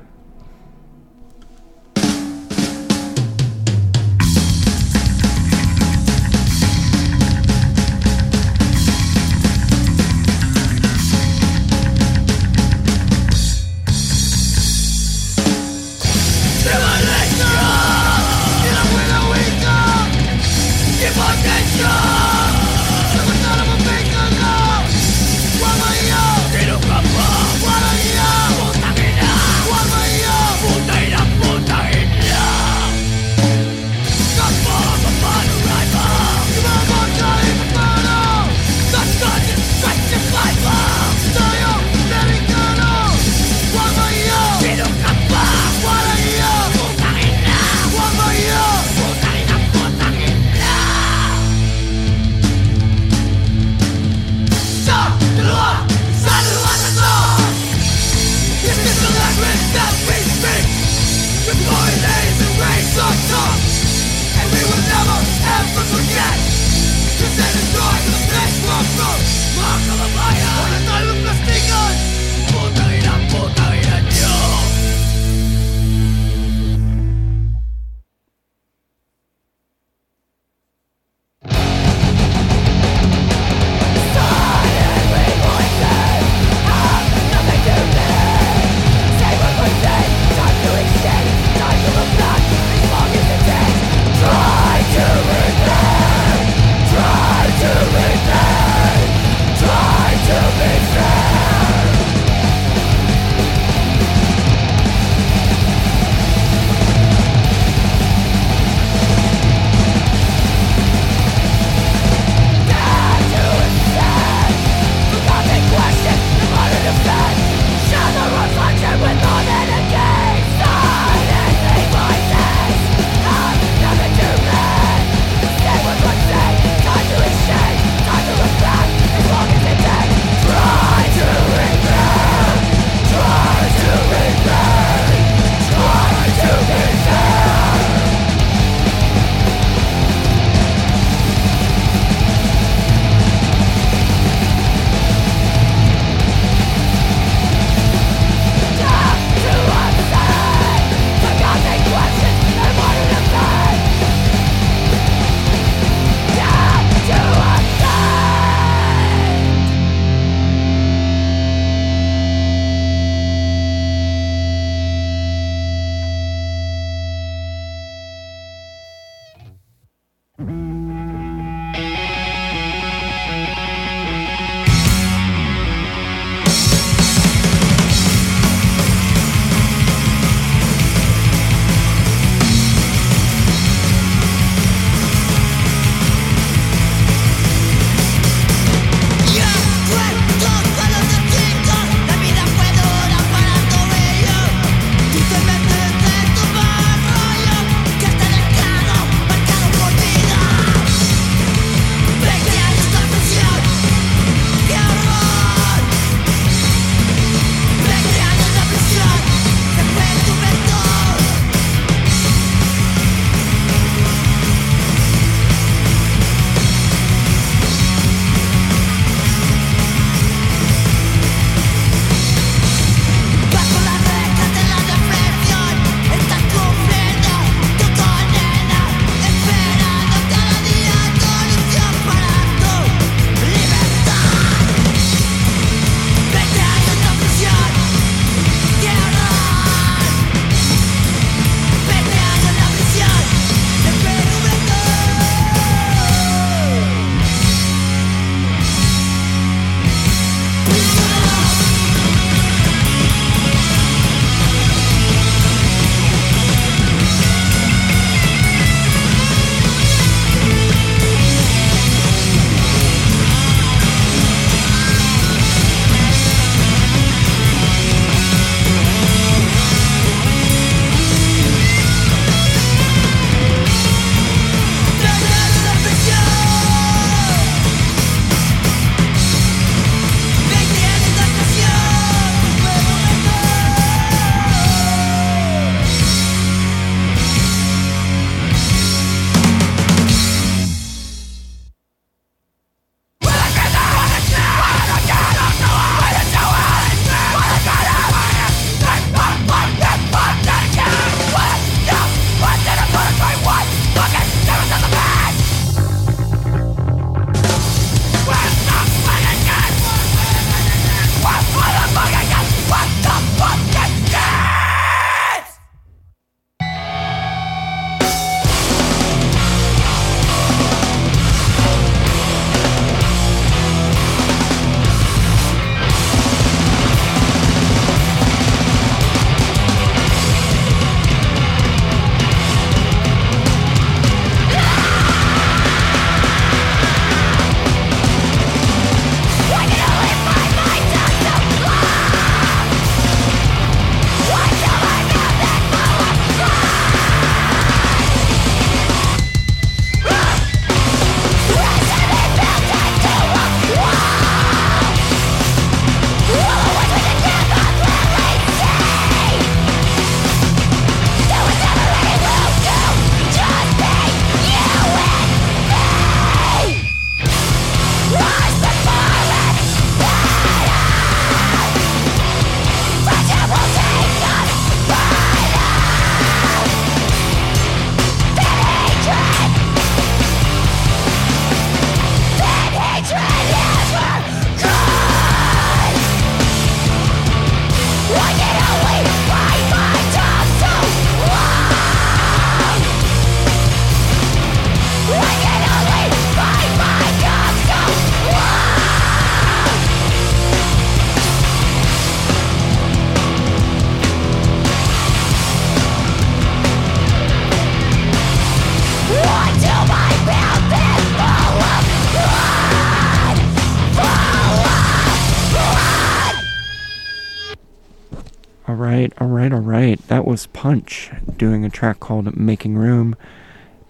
Doing a track called Making Room.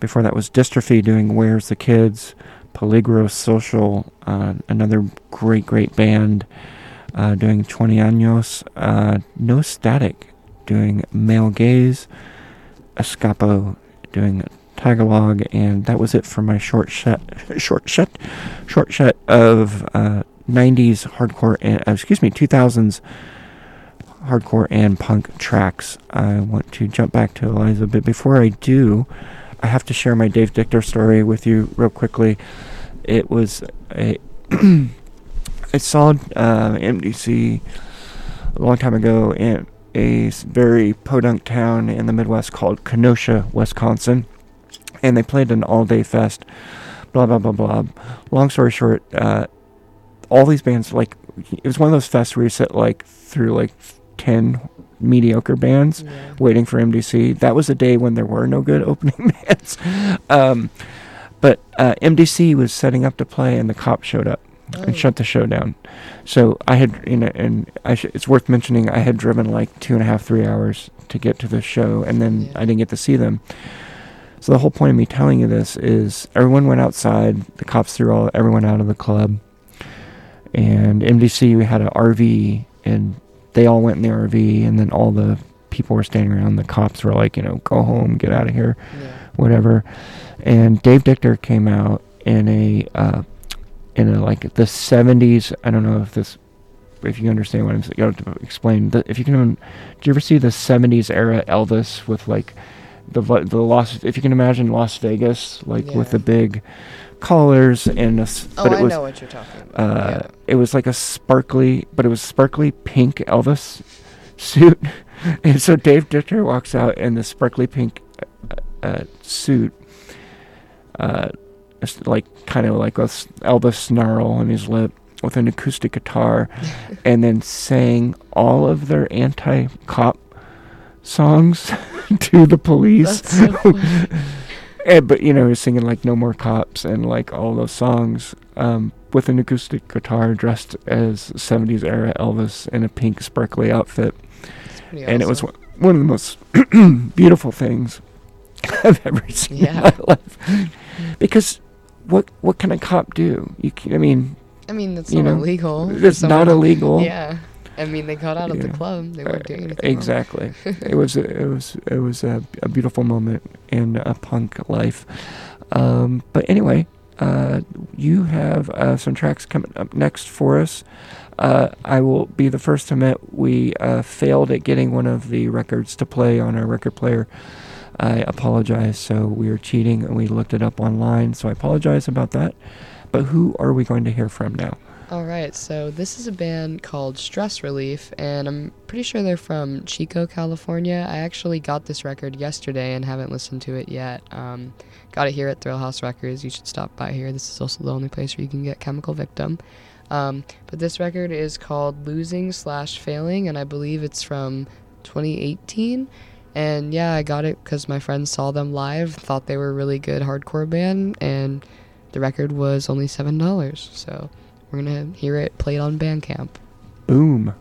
Before that was Dystrophy doing Where's the Kids. Peligro Social, uh, another great, great band uh, doing 20 Años. Uh, no Static doing Male Gaze. Escapo doing Tagalog. And that was it for my short set, short set, short set of uh, 90s hardcore, and, uh, excuse me, 2000s hardcore and punk tracks. I want to jump back to Eliza, but before I do, I have to share my Dave Dictor story with you real quickly. It was a I saw uh, MDC a long time ago in a very podunk town in the Midwest called Kenosha, Wisconsin, and they played an all-day fest. Blah blah blah blah. Long story short, uh, all these bands like it was one of those fests where you sit like through like 10 mediocre bands Yeah. waiting for MDC. That was a day when there were no good opening bands. Um, but uh, MDC was setting up to play, and the cops showed up Oh. and shut the show down. So I had, you know, and I sh- it's worth mentioning I had driven like two and a half, three hours to get to the show, and then Yeah. I didn't get to see them. So the whole point of me telling you this is everyone went outside. The cops threw all everyone out of the club, and MDC we had an RV, and they all went in the RV, and then all the people were standing around. The cops were like, you know, go home, get out of here Yeah. whatever. And Dave Dictor came out in a uh, in a like the '70s. I don't know if this, if you understand what I'm saying. you have to explain. The, if you can, do you ever see the '70s era Elvis with like the the Las? If you can imagine Las Vegas, like with Yeah. the big collars and a, s- Oh, but it I was know what you're talking about. uh, it was like a sparkly, but it was sparkly pink Elvis suit. and so Dave Dictor walks out in the sparkly pink uh, uh, suit, uh, like kind of like a s- Elvis snarl on his lip with an acoustic guitar, and then sang all of their anti-cop songs to the police. And, but you know, he was singing like "No More Cops" and like all those songs um, with an acoustic guitar, dressed as '70s era Elvis in a pink sparkly outfit, pretty and it was awesome. one one of the most beautiful things I've ever seen Yeah. in my life. Because what what can a cop do? You can, I mean, I mean, that's not know, illegal. it's not illegal. Yeah. I mean, they got out of the club. They Uh, weren't doing anything. wrong. exactly. it was a, it was it was a, a beautiful moment in a punk life. Um, but anyway, uh, you have uh, some tracks coming up next for us. Uh, I will be the first to admit we uh, failed at getting one of the records to play on our record player. I apologize. So we are cheating and we looked it up online. So I apologize about that. But who are we going to hear from now? All right, so this is a band called Stress Relief, and I'm pretty sure they're from Chico, California. I actually got this record yesterday and haven't listened to it yet. Um, got it here at Thrillhouse Records. You should stop by here. This is also the only place where you can get Chemical Victim. Um, but this record is called Losing Slash Failing, and I believe it's from 2018. And yeah, I got it because my friends saw them live, thought they were a really good hardcore band, and the record was only seven dollars. So we're gonna hear it played on Bandcamp. Boom.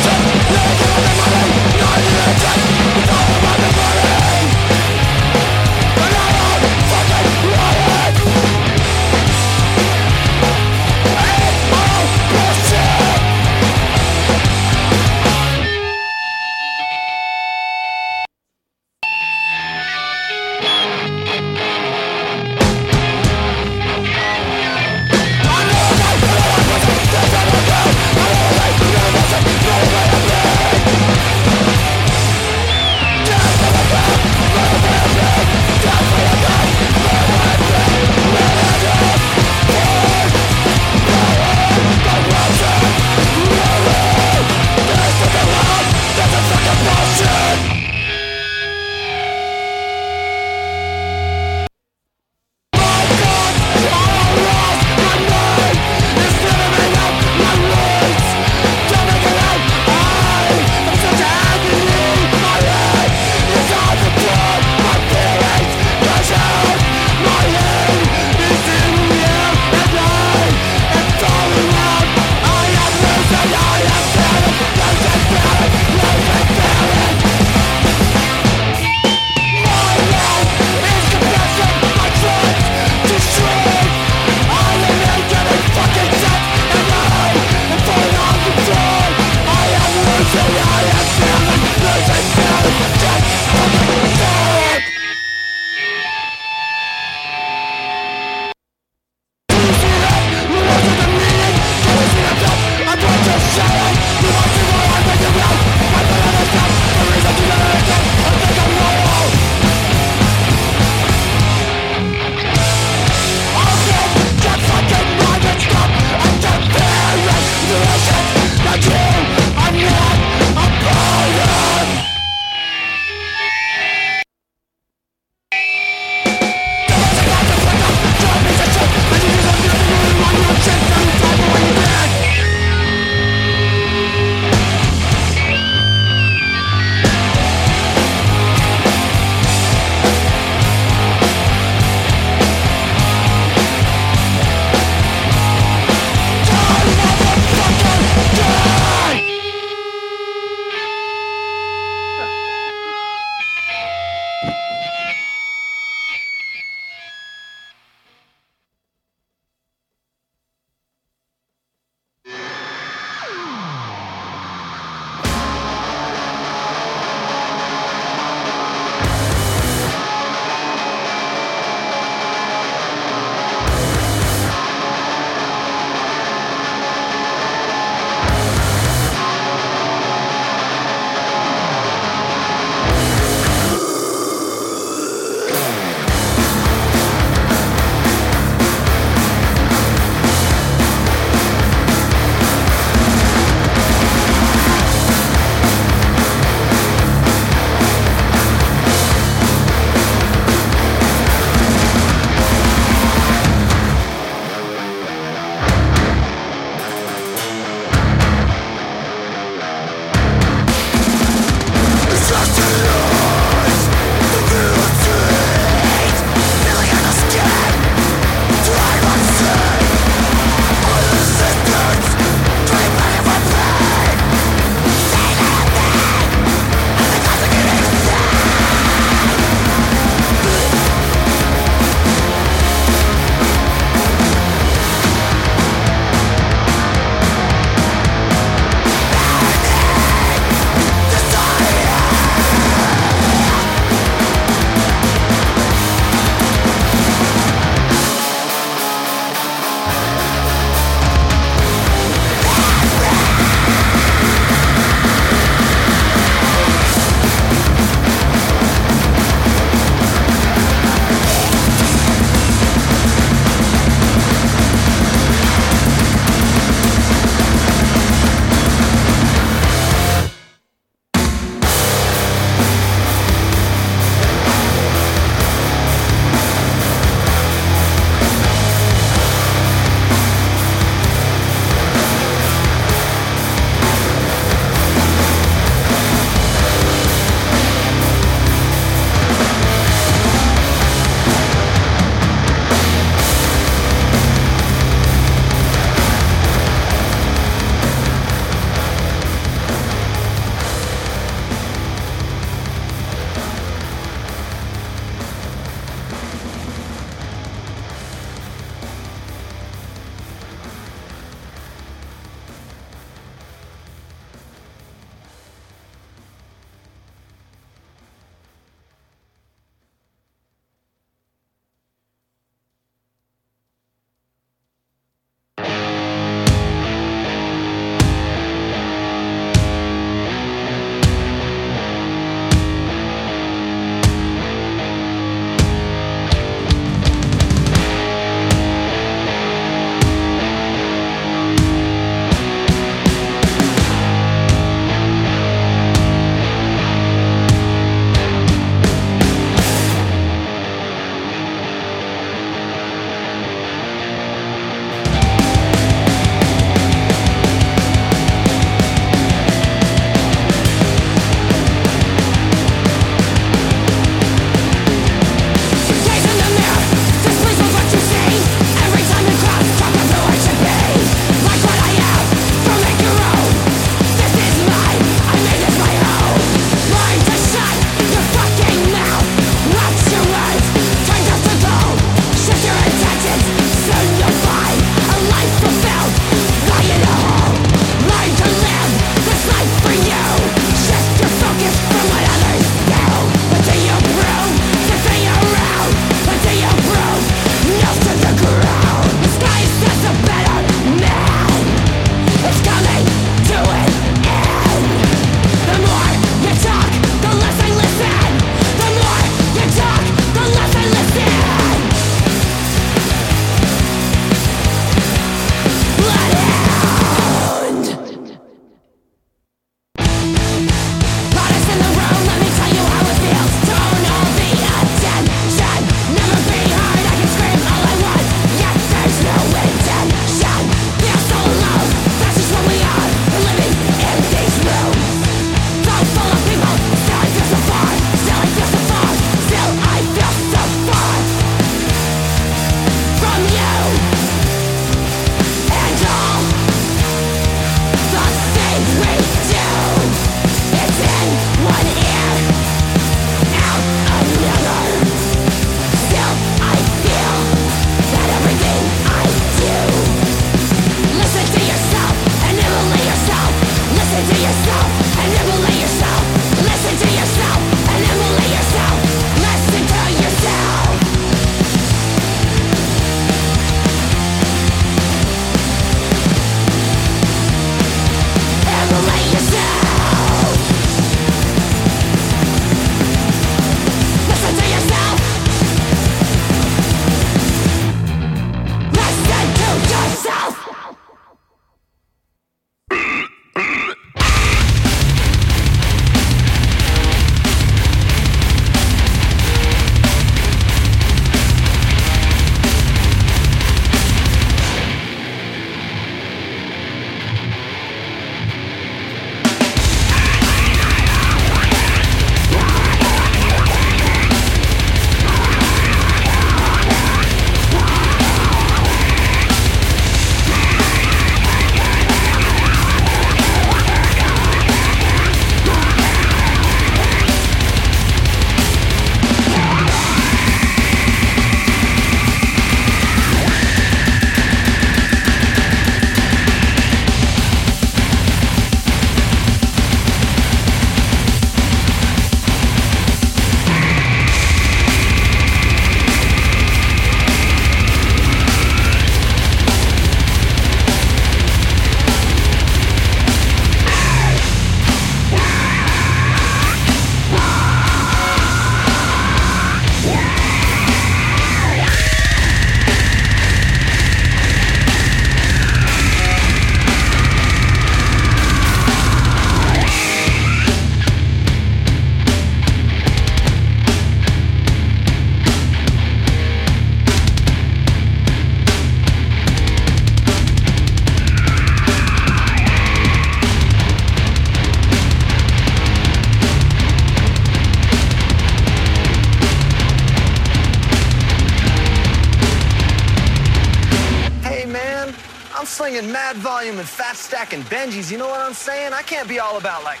Be all about like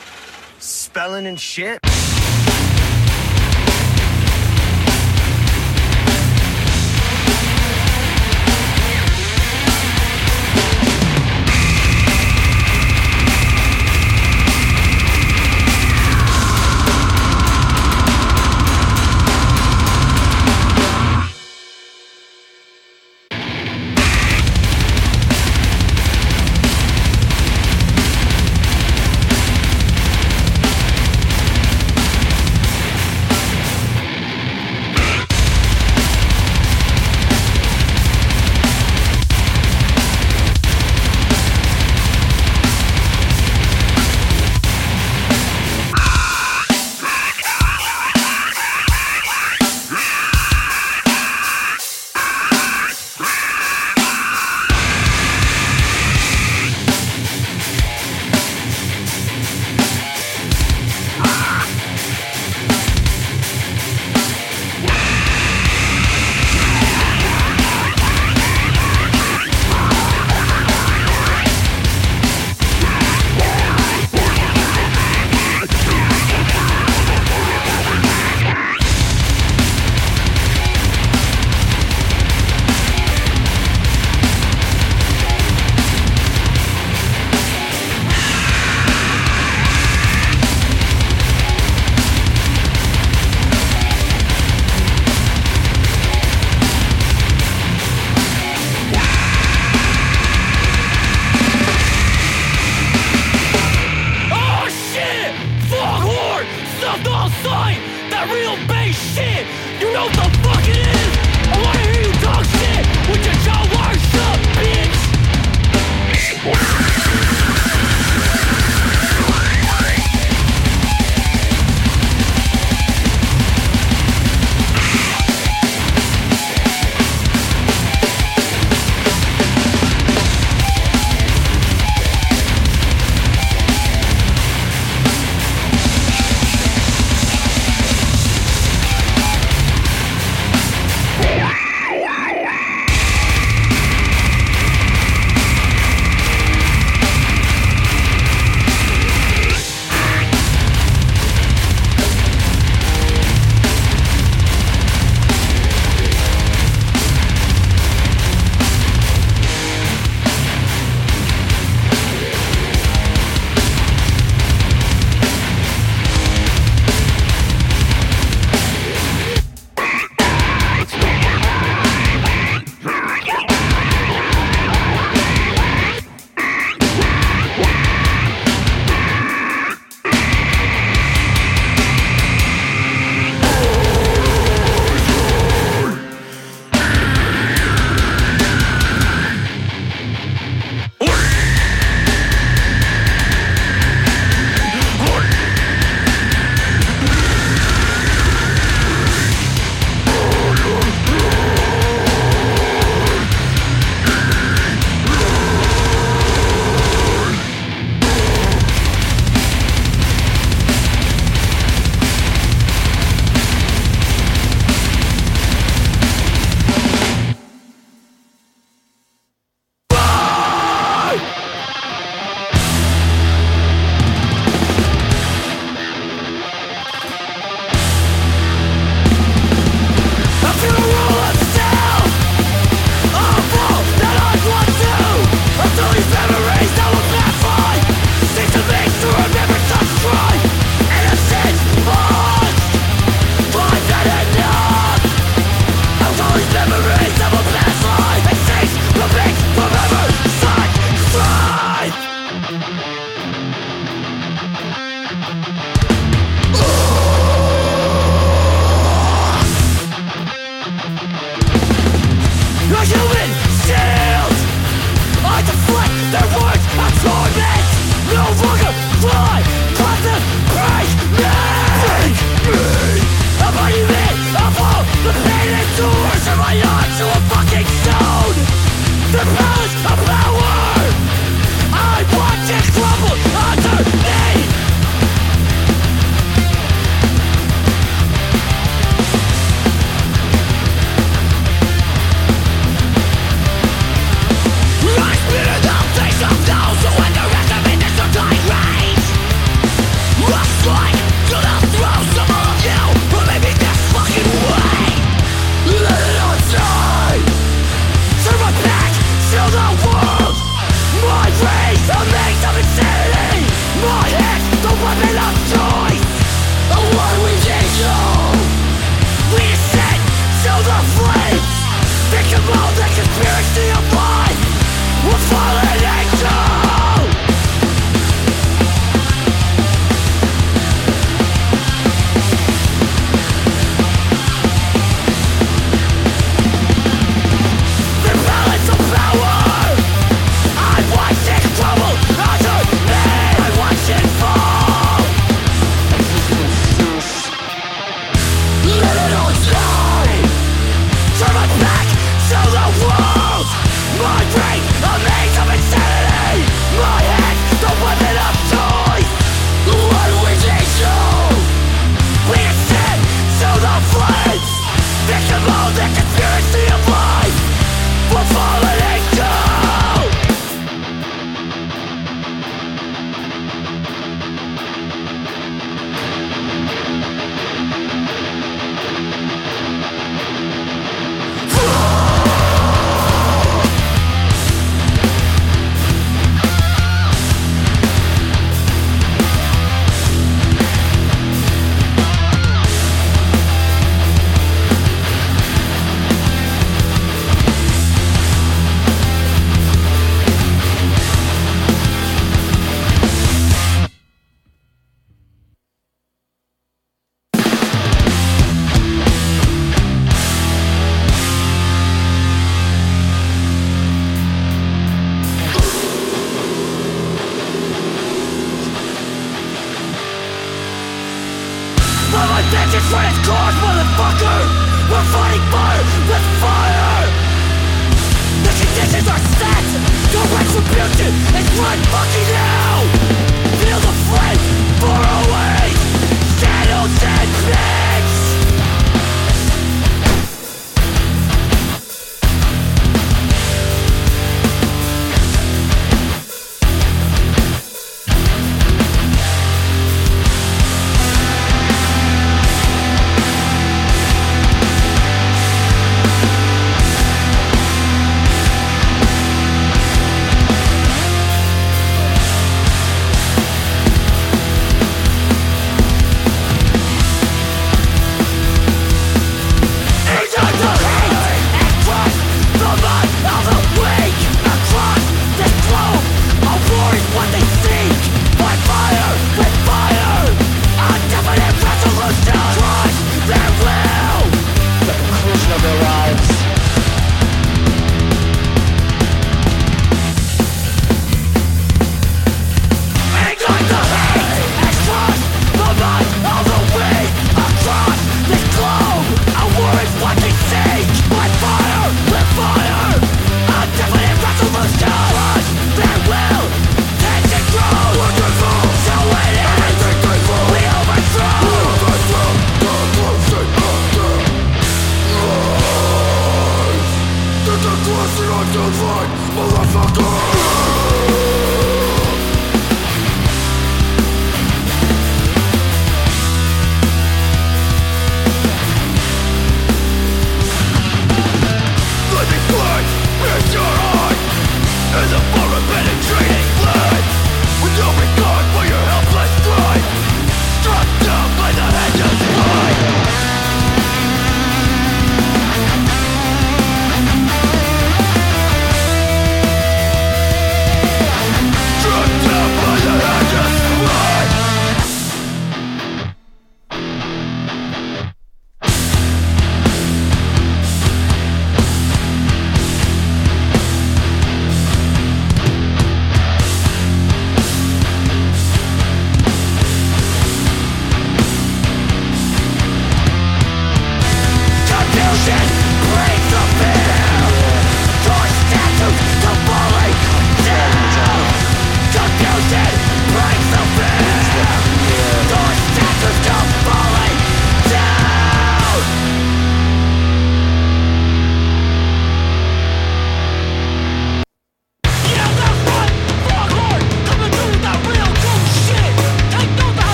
spelling and shit.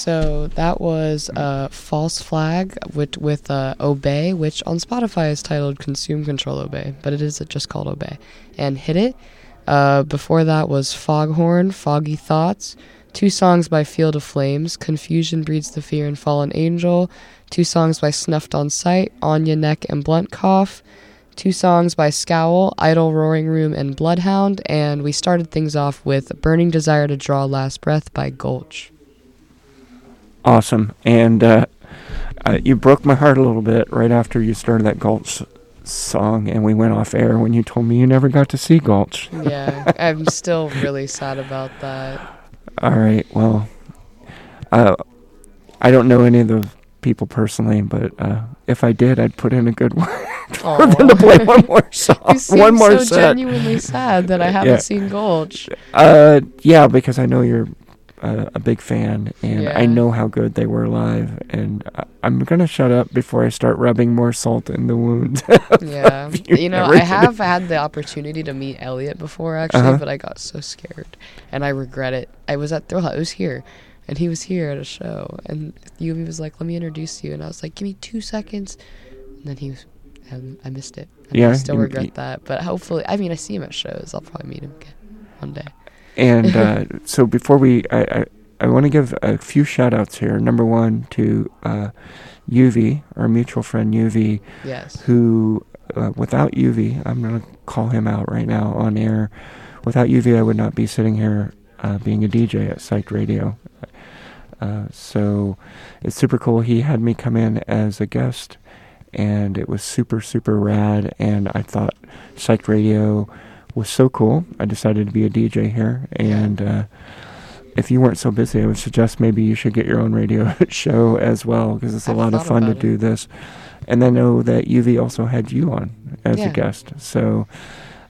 So that was uh, False Flag with, with uh, Obey, which on Spotify is titled Consume Control Obey, but it is just called Obey. And Hit It. Uh, before that was Foghorn, Foggy Thoughts. Two songs by Field of Flames, Confusion Breeds the Fear and Fallen Angel. Two songs by Snuffed on Sight, Anya Neck and Blunt Cough. Two songs by Scowl, Idle Roaring Room and Bloodhound. And we started things off with Burning Desire to Draw Last Breath by Gulch. Awesome. And uh, uh, you broke my heart a little bit right after you started that Gulch song and we went off air when you told me you never got to see Gulch. yeah, I'm still really sad about that. All right. Well, uh, I don't know any of the people personally, but uh, if I did, I'd put in a good word for them to play one more song, You seem one more so set. genuinely sad that I haven't Yeah. seen Gulch. Uh, yeah, because I know you're uh, a big fan, and I know how good they were live, and I- I'm gonna shut up before I start rubbing more salt in the wound. Yeah, You you know, I have had the opportunity to meet Elliot before actually, Uh-huh. but I got so scared, and I regret it. I was at Thrillhouse. I was here, and he was here at a show, and Yuvi was like, "Let me introduce you," and I was like, "Give me two seconds," and then he was. Um, I missed it. And Yeah, I still regret you- that. But hopefully, I mean, I see him at shows. I'll probably meet him again one day. And uh, so before we, I, I, I want to give a few shout outs here. Number one to uh, UV, our mutual friend UV, Yes. who, uh, without UV, I'm going to call him out right now on air. Without UV, I would not be sitting here uh, being a DJ at Psych Radio. Uh, so it's super cool. He had me come in as a guest, and it was super, super rad. And I thought Psych Radio was so cool. I decided to be a DJ here. And uh, if you weren't so busy, I would suggest maybe you should get your own radio show as well because it's a I've lot of fun to it. do this. And I know that UV also had you on as a guest. So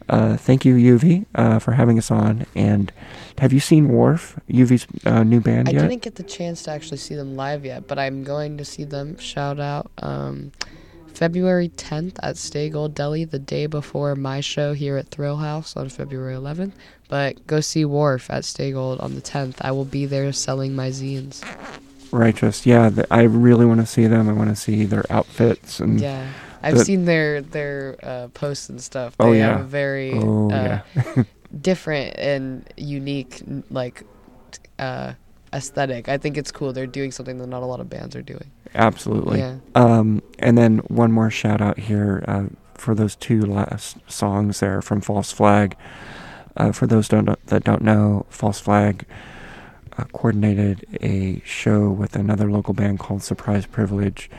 uh, thank you, UV, uh, for having us on. And have you seen Wharf, UV's uh, new band I yet? didn't get the chance to actually see them live yet, but I'm going to see them. Shout out. Um, February 10th at Stay Gold Deli, the day before my show here at Thrillhouse on February 11th. But go see Wharf at Stay Gold on the 10th. I will be there selling my zines. Righteous. Yeah, th- I really want to see them. I want to see their outfits and Yeah. I've the- seen their their uh, posts and stuff. Oh, They yeah. have a very Oh, uh, yeah. different and unique like uh, aesthetic. I think it's cool. They're doing something that not a lot of bands are doing. Absolutely. Yeah. Um, and then one more shout out here uh, for those two last songs there from False Flag. Uh, for those don't that don't know, False Flag uh, coordinated a show with another local band called Surprise Privilege,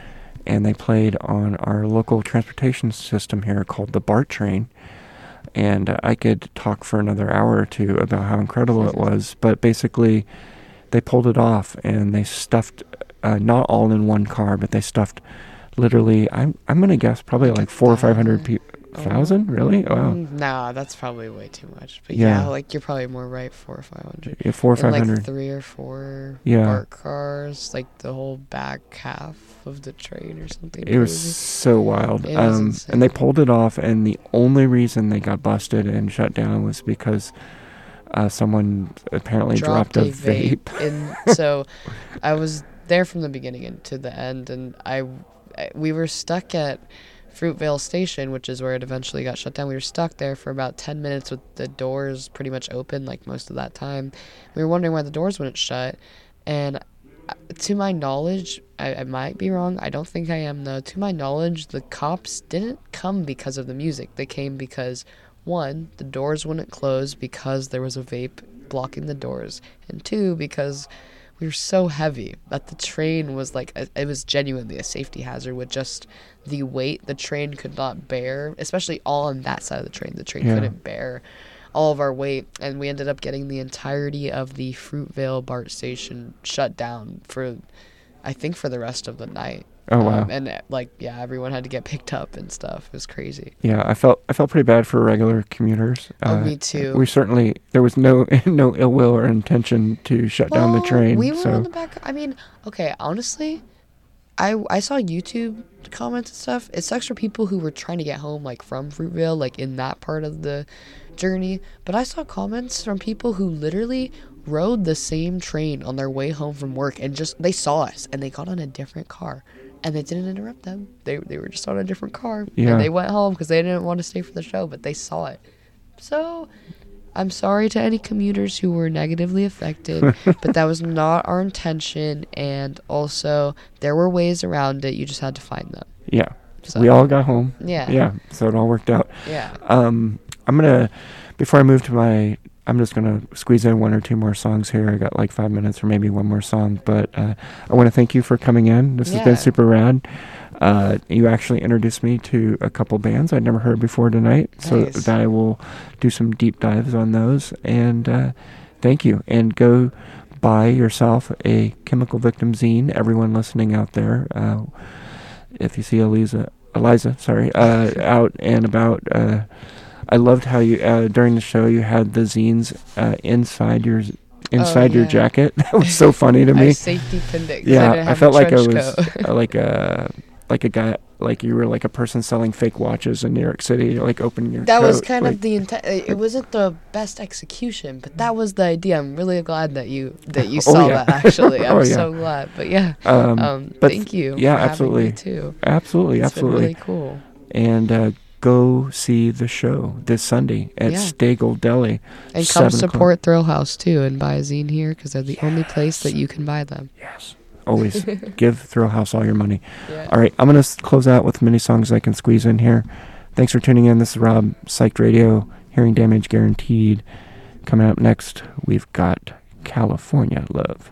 and they played on our local transportation system here called the BART train. And I could talk for another hour or two about how incredible it was, but basically, they pulled it off and they stuffed uh, not all in one car, but they stuffed literally. I'm I'm gonna guess probably Like a four or five hundred thousand? people. Thousand, really? Wow. Mm, Nah, that's probably way too much. But Yeah. yeah, like you're probably more right. Four or five hundred. Yeah, four or And five like three or four Yeah. BART cars, like the whole back half of the train or something. It was so wild. It was um, and they pulled it off, and the only reason they got busted and shut down was because uh, someone apparently dropped, a vape. and so I was there from the beginning and to the end, and I, I we were stuck at Fruitvale Station, which is where it eventually got shut down. We were stuck there for about ten minutes with the doors pretty much open, like most of that time. We were wondering why the doors wouldn't shut, and uh, to my knowledge, I, I might be wrong. I don't think I am though. To my knowledge, the cops didn't come because of the music. They came because one, the doors wouldn't close because there was a vape blocking the doors, and two, because we were so heavy that the train was like a, it was genuinely a safety hazard with just the weight the train could not bear, especially all on that side of the train. The train Yeah. couldn't bear all of our weight, and we ended up getting the entirety of the Fruitvale BART station shut down for, I think, for the rest of the night. Oh wow. Um, and like, yeah, everyone had to get picked up and stuff. It was crazy. yeah, I felt I felt pretty bad for regular commuters. Oh, Uh, me too. We certainly there was no no ill will or intention to shut down the train. We were so on the back. I mean, okay, honestly, I I saw YouTube comments and stuff. It sucks for people who were trying to get home, like from Fruitvale, like in that part of the journey. But I saw comments from people who literally rode the same train on their way home from work and just they saw us and they got on a different car and they didn't interrupt them. They they were just on a different car. Yeah. And they went home because they didn't want to stay for the show, but they saw it. So I'm sorry to any commuters who were negatively affected, but that was not our intention. And also, there were ways around it. You just had to find them. Yeah. So, We all got home. Yeah. Yeah. So it all worked out. Yeah. Um, I'm gonna before I move to my. I'm just gonna squeeze in one or two more songs here. I got like five minutes or maybe one more song, but uh, I want to thank you for coming in. This has been super rad. Uh, you actually introduced me to a couple bands I'd never heard before tonight, so that I will do some deep dives on those. And uh, thank you. And go buy yourself a Chemical Victim zine. Everyone listening out there, uh, if you see Eliza, Eliza, sorry, uh, out and about. Uh, I loved how you uh, during the show you had the zines uh, inside your inside your yeah. jacket. that was so funny to I me. safety. 'cause Yeah, I, a felt like I was uh, like a like a guy like you were like a person selling fake watches in New York City. Like opening your That was kind like- of the intent. It wasn't the best execution, but that was the idea. I'm really glad that you that you Oh, saw yeah. that. Actually, I'm Oh, yeah. so glad. But yeah, um, um, but thank you. yeah, for absolutely. Me too. absolutely, It's absolutely. really cool. and uh, go see the show this Sunday at Yeah. Stay Gold Deli. And come 7 o'clock. support Thrillhouse too, and buy a zine here because they're the only place that you can buy them. Yes, always give Thrillhouse all your money. Yeah. All right, I'm gonna close out with many songs I can squeeze in here. Thanks for tuning in. This is Rob, Psyched Radio, hearing damage guaranteed. Coming up next, we've got California Love.